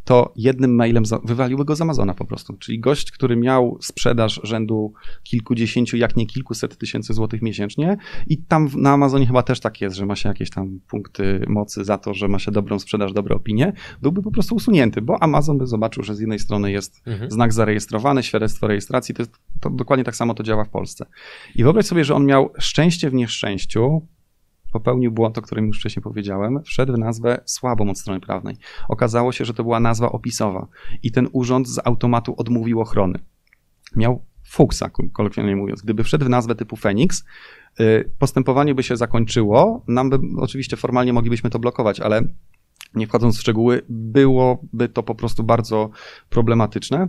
to jednym mailem wywaliły go z Amazona po prostu. Czyli gość, który miał sprzedaż rzędu kilkudziesięciu, jak nie kilkuset tysięcy złotych miesięcznie i tam na Amazonie chyba też tak jest, że ma się jakieś tam punkty mocy za to, że ma się dobrą sprzedaż, dobre opinie, byłby po prostu usunięty, bo Amazon by zobaczył, że z jednej strony jest mhm. znak zarejestrowany, świadectwo rejestracji, to, jest, to dokładnie tak samo to działa w Polsce. I wyobraź sobie, że on miał szczęście w nieszczęściu, popełnił błąd, o którym już wcześniej powiedziałem, wszedł w nazwę słabą od strony prawnej. Okazało się, że to była nazwa opisowa i ten urząd z automatu odmówił ochrony. Miał fuksa, kolokwialnie mówiąc. Gdyby wszedł w nazwę typu Phoenix, y, postępowanie by się zakończyło. Nam by, oczywiście formalnie moglibyśmy to blokować, ale nie wchodząc w szczegóły, byłoby to po prostu bardzo problematyczne.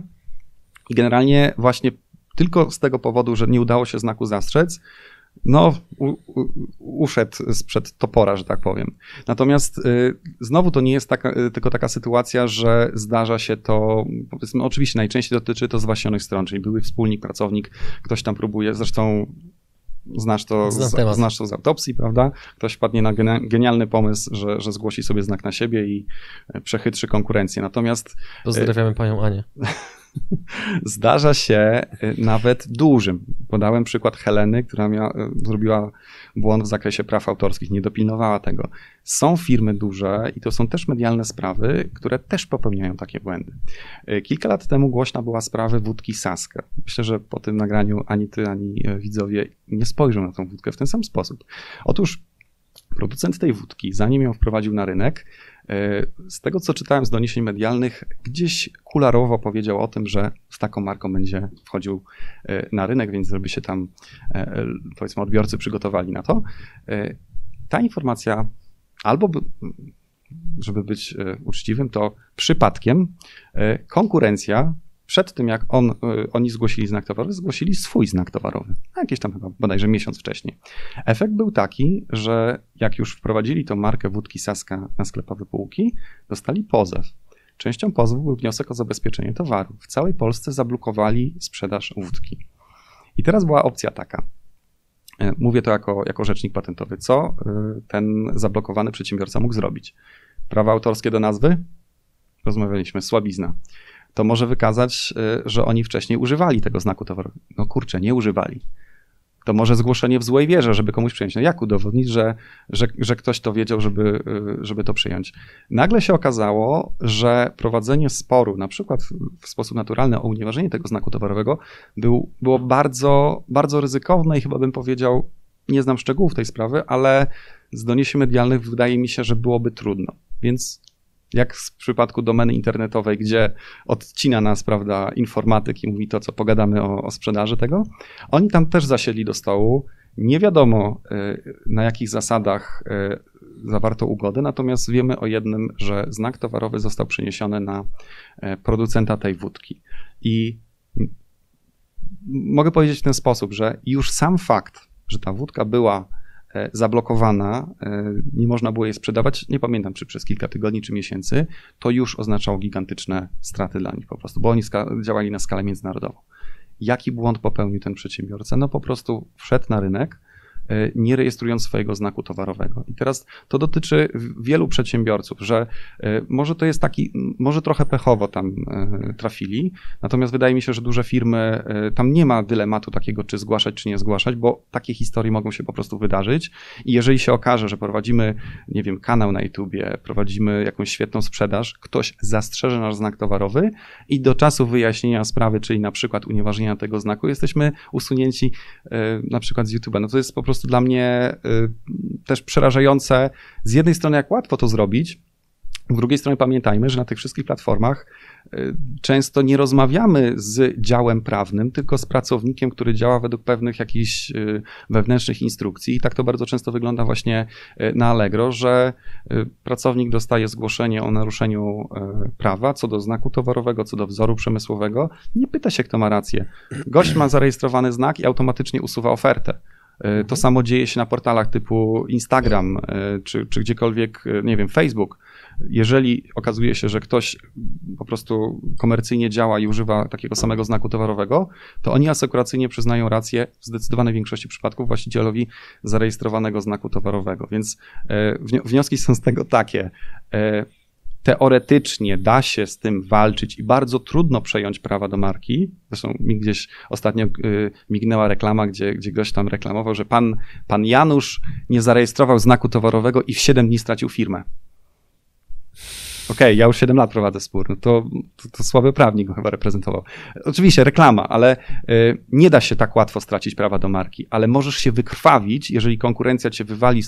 I generalnie właśnie tylko z tego powodu, że nie udało się znaku zastrzec, no, u, u, uszedł sprzed topora, że tak powiem. Natomiast y, znowu to nie jest taka, y, tylko taka sytuacja, że zdarza się to, powiedzmy, oczywiście najczęściej dotyczy to zwaśnionych stron, czyli były wspólnik, pracownik, ktoś tam próbuje, zresztą znasz to, z, znasz to z autopsji, prawda? Ktoś wpadnie na genialny pomysł, że, że zgłosi sobie znak na siebie i e, przechytrzy konkurencję. Natomiast... Pozdrawiamy panią Anię. Zdarza się y, nawet dużym. Podałem przykład Heleny, która y, zrobiła błąd w zakresie praw autorskich, nie dopilnowała tego. Są firmy duże i to są też medialne sprawy, które też popełniają takie błędy. Y, kilka lat temu głośna była sprawa wódki Saska. Myślę, że po tym nagraniu ani ty, ani widzowie nie spojrzą na tą wódkę w ten sam sposób. Otóż producent tej wódki, zanim ją wprowadził na rynek, E, z tego, co czytałem z doniesień medialnych, gdzieś kularowo powiedział o tym, że z taką marką będzie wchodził e, na rynek, więc żeby się tam, e, powiedzmy, odbiorcy przygotowali na to. Ta informacja albo, żeby być uczciwym, to przypadkiem konkurencja przed tym, jak on, y, oni zgłosili znak towarowy, zgłosili swój znak towarowy. Jakieś tam chyba bodajże miesiąc wcześniej. Efekt był taki, że jak już wprowadzili tą markę wódki Saska na sklepowe półki, dostali pozew. Częścią pozwu był wniosek o zabezpieczenie towaru. W całej Polsce zablokowali sprzedaż wódki. I teraz była opcja taka. E, mówię to jako, jako rzecznik patentowy. Co y, ten zablokowany przedsiębiorca mógł zrobić? Prawa autorskie do nazwy? Rozmawialiśmy, słabizna to może wykazać, y, że oni wcześniej używali tego znaku towarowego. No kurczę, nie używali. To może zgłoszenie w złej wierze, żeby komuś przyjąć. No jak udowodnić, że, że, że ktoś to wiedział, żeby, y, żeby to przyjąć? Nagle się okazało, że prowadzenie sporu, na przykład w sposób naturalny o unieważnienie tego znaku towarowego, był, było bardzo, bardzo ryzykowne i chyba bym powiedział, nie znam szczegółów tej sprawy, ale z doniesień medialnych wydaje mi się, że byłoby trudno. Więc jak w przypadku domeny internetowej, gdzie odcina nas, prawda, informatyk i mówi to, co pogadamy o, o sprzedaży tego, oni tam też zasiedli do stołu. Nie wiadomo, y, na jakich zasadach y, zawarto ugodę, natomiast wiemy o jednym, że znak towarowy został przeniesiony na y, producenta tej wódki. I mogę powiedzieć w ten sposób, że już sam fakt, że ta wódka była zablokowana, e, nie można było jej sprzedawać, nie pamiętam czy przez kilka tygodni czy miesięcy, to już oznaczało gigantyczne straty dla nich po prostu, bo oni działali na skalę międzynarodową. Jaki błąd popełnił ten przedsiębiorca? No po prostu wszedł na rynek, E, nie rejestrując swojego znaku towarowego. I teraz to dotyczy wielu przedsiębiorców, że e, może to jest taki, może trochę pechowo tam e, trafili, natomiast wydaje mi się, że duże firmy, tam nie ma dylematu takiego, czy zgłaszać, czy nie zgłaszać, bo takie historie mogą się po prostu wydarzyć i jeżeli się okaże, że prowadzimy, nie wiem, kanał na YouTubie, prowadzimy jakąś świetną sprzedaż, ktoś zastrzeże nasz znak towarowy i do czasu wyjaśnienia sprawy, czyli na przykład unieważnienia tego znaku, jesteśmy usunięci na przykład z YouTube'a. No to jest po prostu prostu dla mnie y, też przerażające. Z jednej strony, jak łatwo to zrobić, z drugiej strony pamiętajmy, że na tych wszystkich platformach y, często nie rozmawiamy z działem prawnym, tylko z pracownikiem, który działa według pewnych jakichś y, wewnętrznych instrukcji. I tak to bardzo często wygląda właśnie na Allegro, że pracownik dostaje zgłoszenie o naruszeniu prawa co do znaku towarowego, co do wzoru przemysłowego. Nie pyta się, kto ma rację. Gość ma zarejestrowany znak i automatycznie usuwa ofertę. E, to samo dzieje się na portalach typu Instagram e, czy, czy gdziekolwiek, e, nie wiem, Facebook. Jeżeli okazuje się, że ktoś po prostu komercyjnie działa i używa takiego samego znaku towarowego, to oni asekuracyjnie przyznają rację w zdecydowanej większości przypadków właścicielowi zarejestrowanego znaku towarowego. Więc wnioski są z tego takie teoretycznie da się z tym walczyć i bardzo trudno przejąć prawa do marki. Zresztą mi gdzieś ostatnio y, mignęła reklama, gdzie, gdzie gość tam reklamował, że pan, pan Janusz nie zarejestrował znaku towarowego i w 7 dni stracił firmę. Okej, okay, ja już 7 lat prowadzę spór, no to, to, to słaby prawnik go chyba reprezentował. Oczywiście reklama, ale y, nie da się tak łatwo stracić prawa do marki, ale możesz się wykrwawić, jeżeli konkurencja cię wywali,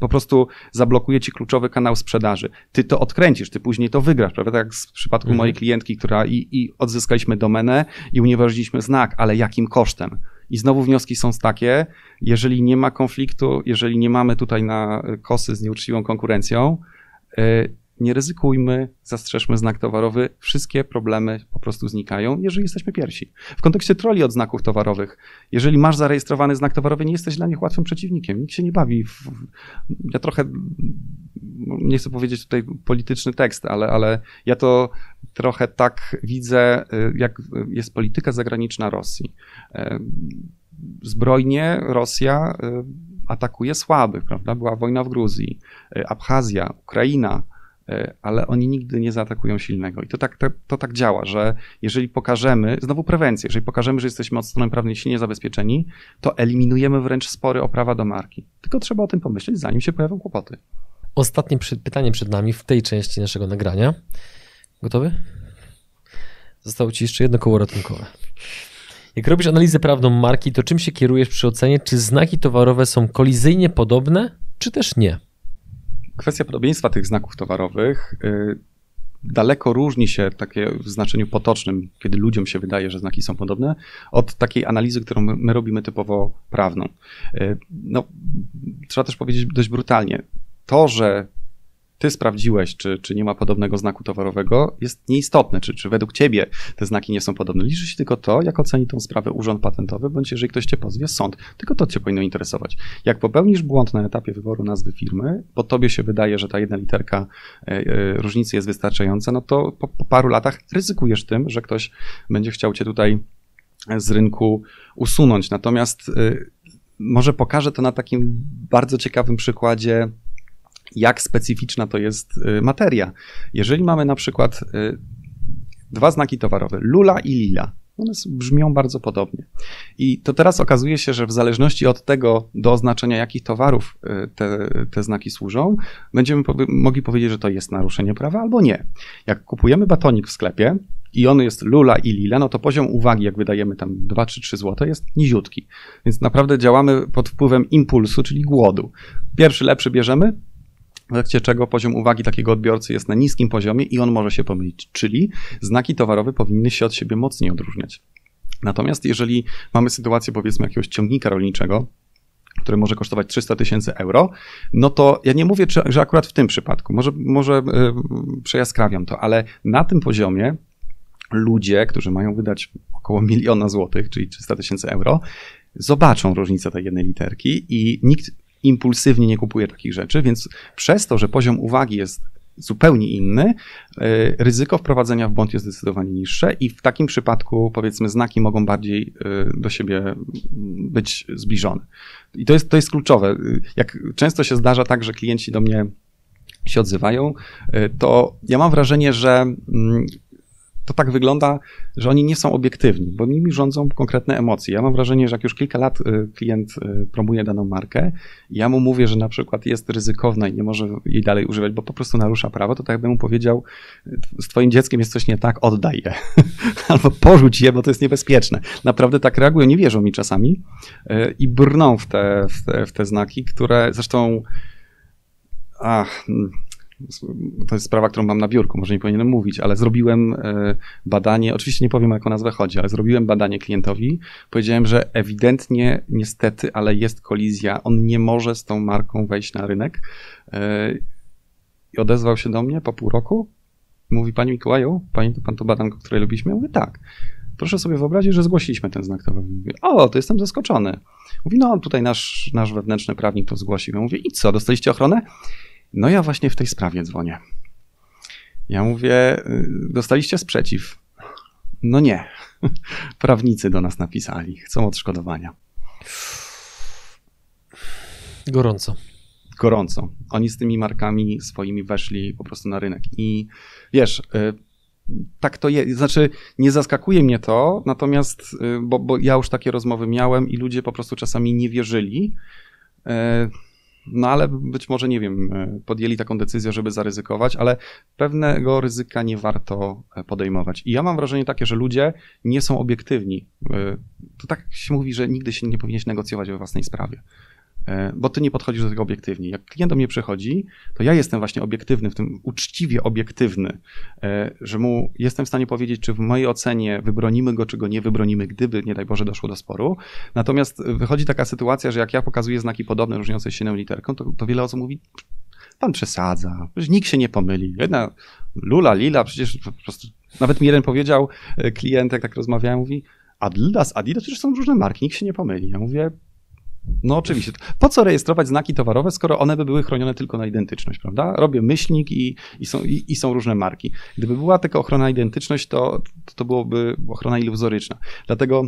po prostu zablokuje ci kluczowy kanał sprzedaży. Ty to odkręcisz, ty później to wygrasz, prawda? Tak jak w przypadku mhm. mojej klientki, która i, i odzyskaliśmy domenę i unieważniliśmy znak, ale jakim kosztem? I znowu wnioski są takie, jeżeli nie ma konfliktu, jeżeli nie mamy tutaj na kosy z nieuczciwą konkurencją, y, nie ryzykujmy, zastrzeżmy znak towarowy, wszystkie problemy po prostu znikają, jeżeli jesteśmy pierwsi. W kontekście troli od znaków towarowych, jeżeli masz zarejestrowany znak towarowy, nie jesteś dla nich łatwym przeciwnikiem. Nikt się nie bawi. W... Ja trochę, nie chcę powiedzieć tutaj polityczny tekst, ale, ale ja to trochę tak widzę, jak jest polityka zagraniczna Rosji zbrojnie Rosja atakuje słabych, prawda? Była wojna w Gruzji, Abchazja, Ukraina, ale oni nigdy nie zaatakują silnego. I to tak, to, to, tak działa, że jeżeli pokażemy, znowu prewencję, jeżeli pokażemy, że jesteśmy od strony prawnej silnie zabezpieczeni, to eliminujemy wręcz spory o prawa do marki. Tylko trzeba o tym pomyśleć, zanim się pojawią kłopoty. Ostatnie pytanie przed nami w tej części naszego nagrania. Gotowy? Zostało ci jeszcze jedno koło ratunkowe. Jak robisz analizę prawną marki, to czym się kierujesz przy ocenie, czy znaki towarowe są kolizyjnie podobne, czy też nie? Kwestia podobieństwa tych znaków towarowych y, daleko różni się takie w znaczeniu potocznym, kiedy ludziom się wydaje, że znaki są podobne, od takiej analizy, którą my, my robimy typowo prawną. Y, no, trzeba też powiedzieć dość brutalnie, to, że ty sprawdziłeś, czy, czy nie ma podobnego znaku towarowego, jest nieistotne, czy, czy według ciebie te znaki nie są podobne. Liczy się tylko to, jak oceni tą sprawę urząd patentowy, bądź jeżeli ktoś cię pozwie, sąd. Tylko to cię powinno interesować. Jak popełnisz błąd na etapie wyboru nazwy firmy, bo tobie się wydaje, że ta jedna literka e, e, różnicy jest wystarczająca, no to po, po paru latach ryzykujesz tym, że ktoś będzie chciał cię tutaj z rynku usunąć. Natomiast e, może pokażę to na takim bardzo ciekawym przykładzie jak specyficzna to jest y, materia. Jeżeli mamy na przykład y, dwa znaki towarowe, lula i lila, one brzmią bardzo podobnie. I to teraz okazuje się, że w zależności od tego, do oznaczenia jakich towarów y, te, te znaki służą, będziemy mogli powiedzieć, że to jest naruszenie prawa albo nie. Jak kupujemy batonik w sklepie i on jest lula i lila, no to poziom uwagi, jak wydajemy tam 2 czy 3 zł, jest niziutki. Więc naprawdę działamy pod wpływem impulsu, czyli głodu. Pierwszy lepszy bierzemy, w efekcie czego poziom uwagi takiego odbiorcy jest na niskim poziomie i on może się pomylić, czyli znaki towarowe powinny się od siebie mocniej odróżniać. Natomiast jeżeli mamy sytuację powiedzmy jakiegoś ciągnika rolniczego, który może kosztować 300 tysięcy euro, no to ja nie mówię, że akurat w tym przypadku, może, może yy, przejaskrawiam to, ale na tym poziomie ludzie, którzy mają wydać około miliona złotych, czyli 300 tysięcy euro, zobaczą różnicę tej jednej literki i nikt impulsywnie nie kupuje takich rzeczy, więc przez to, że poziom uwagi jest zupełnie inny, e, ryzyko wprowadzenia w błąd jest zdecydowanie niższe i w takim przypadku powiedzmy znaki mogą bardziej e, do siebie być zbliżone. I to jest, to jest kluczowe. Jak często się zdarza tak, że klienci do mnie się odzywają, e, to ja mam wrażenie, że mm, to tak wygląda, że oni nie są obiektywni, bo nimi rządzą konkretne emocje. Ja mam wrażenie, że jak już kilka lat y, klient y, promuje daną markę, ja mu mówię, że na przykład jest ryzykowna i nie może jej dalej używać, bo po prostu narusza prawo, to tak jakbym mu powiedział, z twoim dzieckiem jest coś nie tak, oddaj je. Albo porzuć je, bo to jest niebezpieczne. Naprawdę tak reagują, nie wierzą mi czasami y, i brną w te, w te, w te znaki, które zresztą ach, to jest sprawa, którą mam na biurku, może nie powinienem mówić, ale zrobiłem e, badanie, oczywiście nie powiem, o jaką nazwę chodzi, ale zrobiłem badanie klientowi. Powiedziałem, że ewidentnie, niestety, ale jest kolizja. On nie może z tą marką wejść na rynek. E, I odezwał się do mnie po pół roku. Mówi, Pani Mikołaju, pamięta Pan to badanko, które robiliśmy? Ja mówię, tak. Proszę sobie wyobrazić, że zgłosiliśmy ten znak towarowy. Mówię, o, to jestem zaskoczony. Mówi, no tutaj nasz, nasz wewnętrzny prawnik to zgłosił. Ja mówię, i co, dostaliście ochronę? No ja właśnie w tej sprawie dzwonię. Ja mówię, y, dostaliście sprzeciw. No nie. Prawnicy do nas napisali, chcą odszkodowania. Gorąco. Gorąco. Oni z tymi markami swoimi weszli po prostu na rynek. I wiesz, y, tak to jest. Znaczy, nie zaskakuje mnie to, natomiast, y, bo, bo ja już takie rozmowy miałem i ludzie po prostu czasami nie wierzyli. No ale być może, nie wiem, e, podjęli taką decyzję, żeby zaryzykować, ale pewnego ryzyka nie warto e, podejmować. I ja mam wrażenie takie, że ludzie nie są obiektywni. E, to tak się mówi, że nigdy się nie powinieneś negocjować we własnej sprawie. E, bo ty nie podchodzisz do tego obiektywnie. Jak klient do mnie przychodzi, to ja jestem właśnie obiektywny, w tym uczciwie obiektywny, e, że mu jestem w stanie powiedzieć, czy w mojej ocenie wybronimy go, czy go nie wybronimy, gdyby, nie daj Boże, doszło do sporu. Natomiast wychodzi taka sytuacja, że jak ja pokazuję znaki podobne, różniące się literką, to, to wiele osób mówi, pan przesadza, przecież nikt się nie pomyli. Jedna lula, lila, przecież po prostu, nawet mi jeden powiedział, e, klient, jak tak rozmawiałem, mówi, Adidas, Adidas, przecież są różne marki, nikt się nie pomyli. Ja mówię, no oczywiście. Po co rejestrować znaki towarowe, skoro one by były chronione tylko na identyczność, prawda? Robię myślnik i, i, są, i, i są różne marki. Gdyby była tylko ochrona identyczność, to, to byłoby ochrona iluzoryczna. Dlatego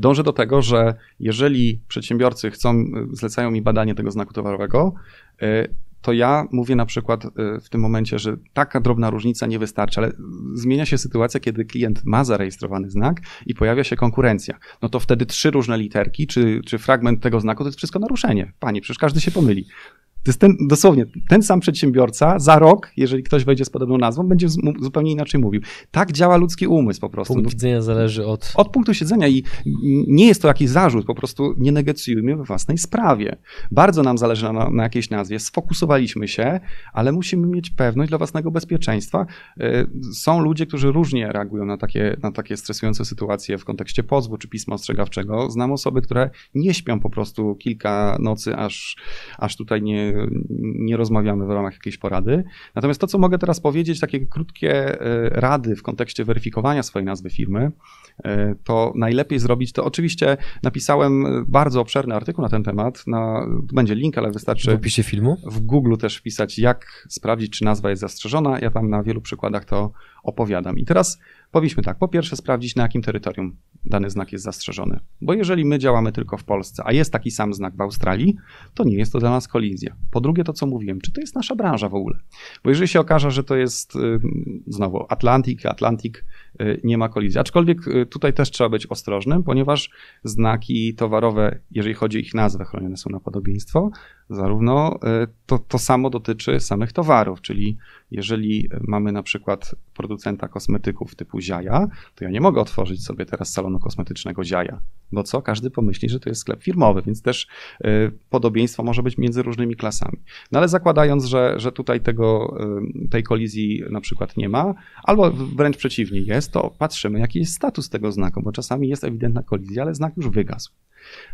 dążę do tego, że jeżeli przedsiębiorcy chcą, zlecają mi badanie tego znaku towarowego, to ja mówię na przykład w tym momencie, że taka drobna różnica nie wystarczy, ale zmienia się sytuacja, kiedy klient ma zarejestrowany znak i pojawia się konkurencja. No to wtedy trzy różne literki, czy, czy fragment tego znaku to jest wszystko naruszenie. Panie, przecież każdy się pomyli. To jest ten, dosłownie ten sam przedsiębiorca za rok, jeżeli ktoś wejdzie z podobną nazwą, będzie zupełnie inaczej mówił. Tak działa ludzki umysł po prostu. Punkt widzenia zależy od... Od punktu siedzenia i nie jest to jakiś zarzut, po prostu nie negocjujmy we własnej sprawie. Bardzo nam zależy na, na jakiejś nazwie, sfokusowaliśmy się, ale musimy mieć pewność dla własnego bezpieczeństwa. E, są ludzie, którzy różnie reagują na takie, na takie stresujące sytuacje w kontekście pozwu czy pisma ostrzegawczego. Znam osoby, które nie śpią po prostu kilka nocy, aż, aż tutaj nie nie rozmawiamy w ramach jakiejś porady. Natomiast to, co mogę teraz powiedzieć, takie krótkie e, rady w kontekście weryfikowania swojej nazwy firmy, e, to najlepiej zrobić to. Oczywiście napisałem bardzo obszerny artykuł na ten temat. Na, będzie link, ale wystarczy. W opisie filmu? W Google też wpisać, jak sprawdzić, czy nazwa jest zastrzeżona. Ja tam na wielu przykładach to opowiadam. I teraz powinniśmy tak. Po pierwsze, sprawdzić, na jakim terytorium dany znak jest zastrzeżony. Bo jeżeli my działamy tylko w Polsce, a jest taki sam znak w Australii, to nie jest to dla nas kolizja. Po drugie, to co mówiłem, czy to jest nasza branża w ogóle? Bo jeżeli się okaże, że to jest znowu Atlantik, Atlantik y, nie ma kolizji. Aczkolwiek y, tutaj też trzeba być ostrożnym, ponieważ znaki towarowe, jeżeli chodzi o ich nazwę, chronione są na podobieństwo, zarówno y, to, to samo dotyczy samych towarów, czyli jeżeli mamy na przykład producenta kosmetyków typu Ziaja, to ja nie mogę otworzyć sobie teraz salonu kosmetycznego Ziaja, bo co? Każdy pomyśli, że to jest sklep firmowy, więc też y, podobieństwo może być między różnymi klasami. No ale zakładając, że, że tutaj tego, y, tej kolizji na przykład nie ma, albo wręcz przeciwnie jest, to patrzymy, jaki jest status tego znaku, bo czasami jest ewidentna kolizja, ale znak już wygasł.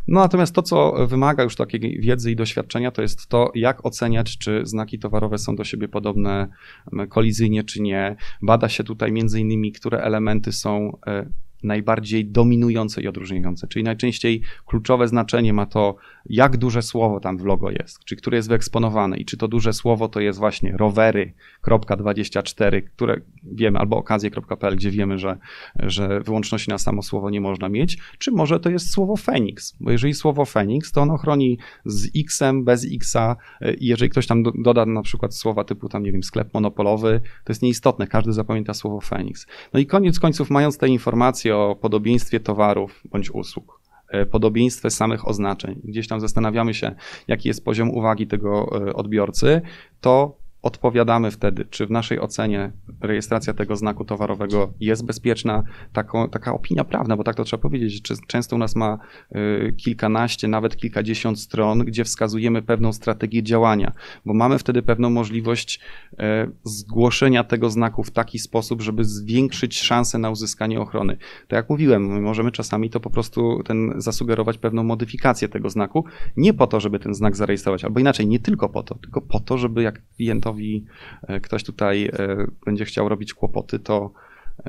No natomiast to, co wymaga już takiej wiedzy i doświadczenia, to jest to, jak oceniać, czy znaki towarowe są do siebie podobne kolizyjnie, czy nie. Bada się tutaj między innymi, które elementy są e, najbardziej dominujące i odróżniające. Czyli najczęściej kluczowe znaczenie ma to, jak duże słowo tam w logo jest, czy które jest wyeksponowane i czy to duże słowo to jest właśnie rowery.24, które wiemy, albo okazje.pl, gdzie wiemy, że, że wyłączności na samo słowo nie można mieć, czy może to jest słowo Phoenix, bo jeżeli słowo Phoenix, to ono chroni z X-em, bez X-a. I jeżeli ktoś tam doda na przykład słowa typu tam, nie wiem, sklep monopolowy, to jest nieistotne, każdy zapamięta słowo Phoenix. No i koniec końców, mając te informacje o podobieństwie towarów bądź usług, podobieństwie samych oznaczeń, gdzieś tam zastanawiamy się, jaki jest poziom uwagi tego e, odbiorcy, to odpowiadamy wtedy, czy w naszej ocenie rejestracja tego znaku towarowego jest bezpieczna, taka opinia prawna, bo tak to trzeba powiedzieć, czy często u nas ma y, kilkanaście, nawet kilkadziesiąt stron, gdzie wskazujemy pewną strategię działania, bo mamy wtedy pewną możliwość y, zgłoszenia tego znaku w taki sposób, żeby zwiększyć szanse na uzyskanie ochrony. Tak jak mówiłem, my możemy czasami to po prostu ten, zasugerować pewną modyfikację tego znaku, nie po to, żeby ten znak zarejestrować, albo inaczej, nie tylko po to, tylko po to, żeby jak klient klientowi e, ktoś tutaj e, będzie chciał robić kłopoty, to,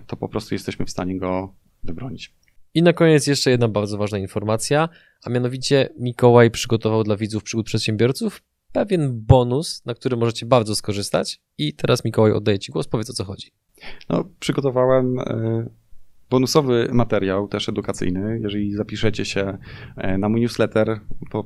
to po prostu jesteśmy w stanie go wybronić. I na koniec jeszcze jedna bardzo ważna informacja, a mianowicie Mikołaj przygotował dla widzów przygód przedsiębiorców pewien bonus, na który możecie bardzo skorzystać. I teraz Mikołaj oddaję Ci głos, powiedz o co chodzi. No, przygotowałem e, bonusowy materiał, też edukacyjny. Jeżeli zapiszecie się e, na mój newsletter po,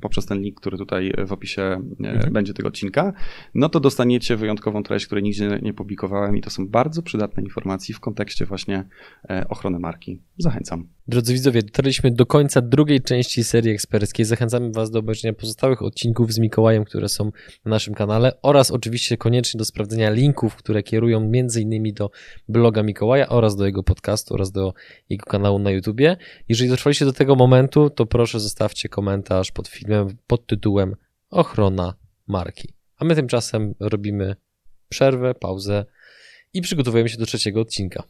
poprzez ten link, który tutaj w opisie e, mhm. będzie tego odcinka, no to dostaniecie wyjątkową treść, której nigdzie nie publikowałem i to są bardzo przydatne informacje w kontekście właśnie e, ochrony marki. Zachęcam. Drodzy widzowie, dotarliśmy do końca drugiej części serii eksperckiej. Zachęcamy Was do obejrzenia pozostałych odcinków z Mikołajem, które są na naszym kanale oraz oczywiście koniecznie do sprawdzenia linków, które kierują innymi do bloga Mikołaja oraz do jego podcastu oraz do jego kanału na YouTubie. Jeżeli dotrwaliście do tego momentu, to proszę zostawcie komentarz pod filmem pod tytułem Ochrona marki. A my tymczasem robimy przerwę, pauzę i przygotowujemy się do trzeciego odcinka.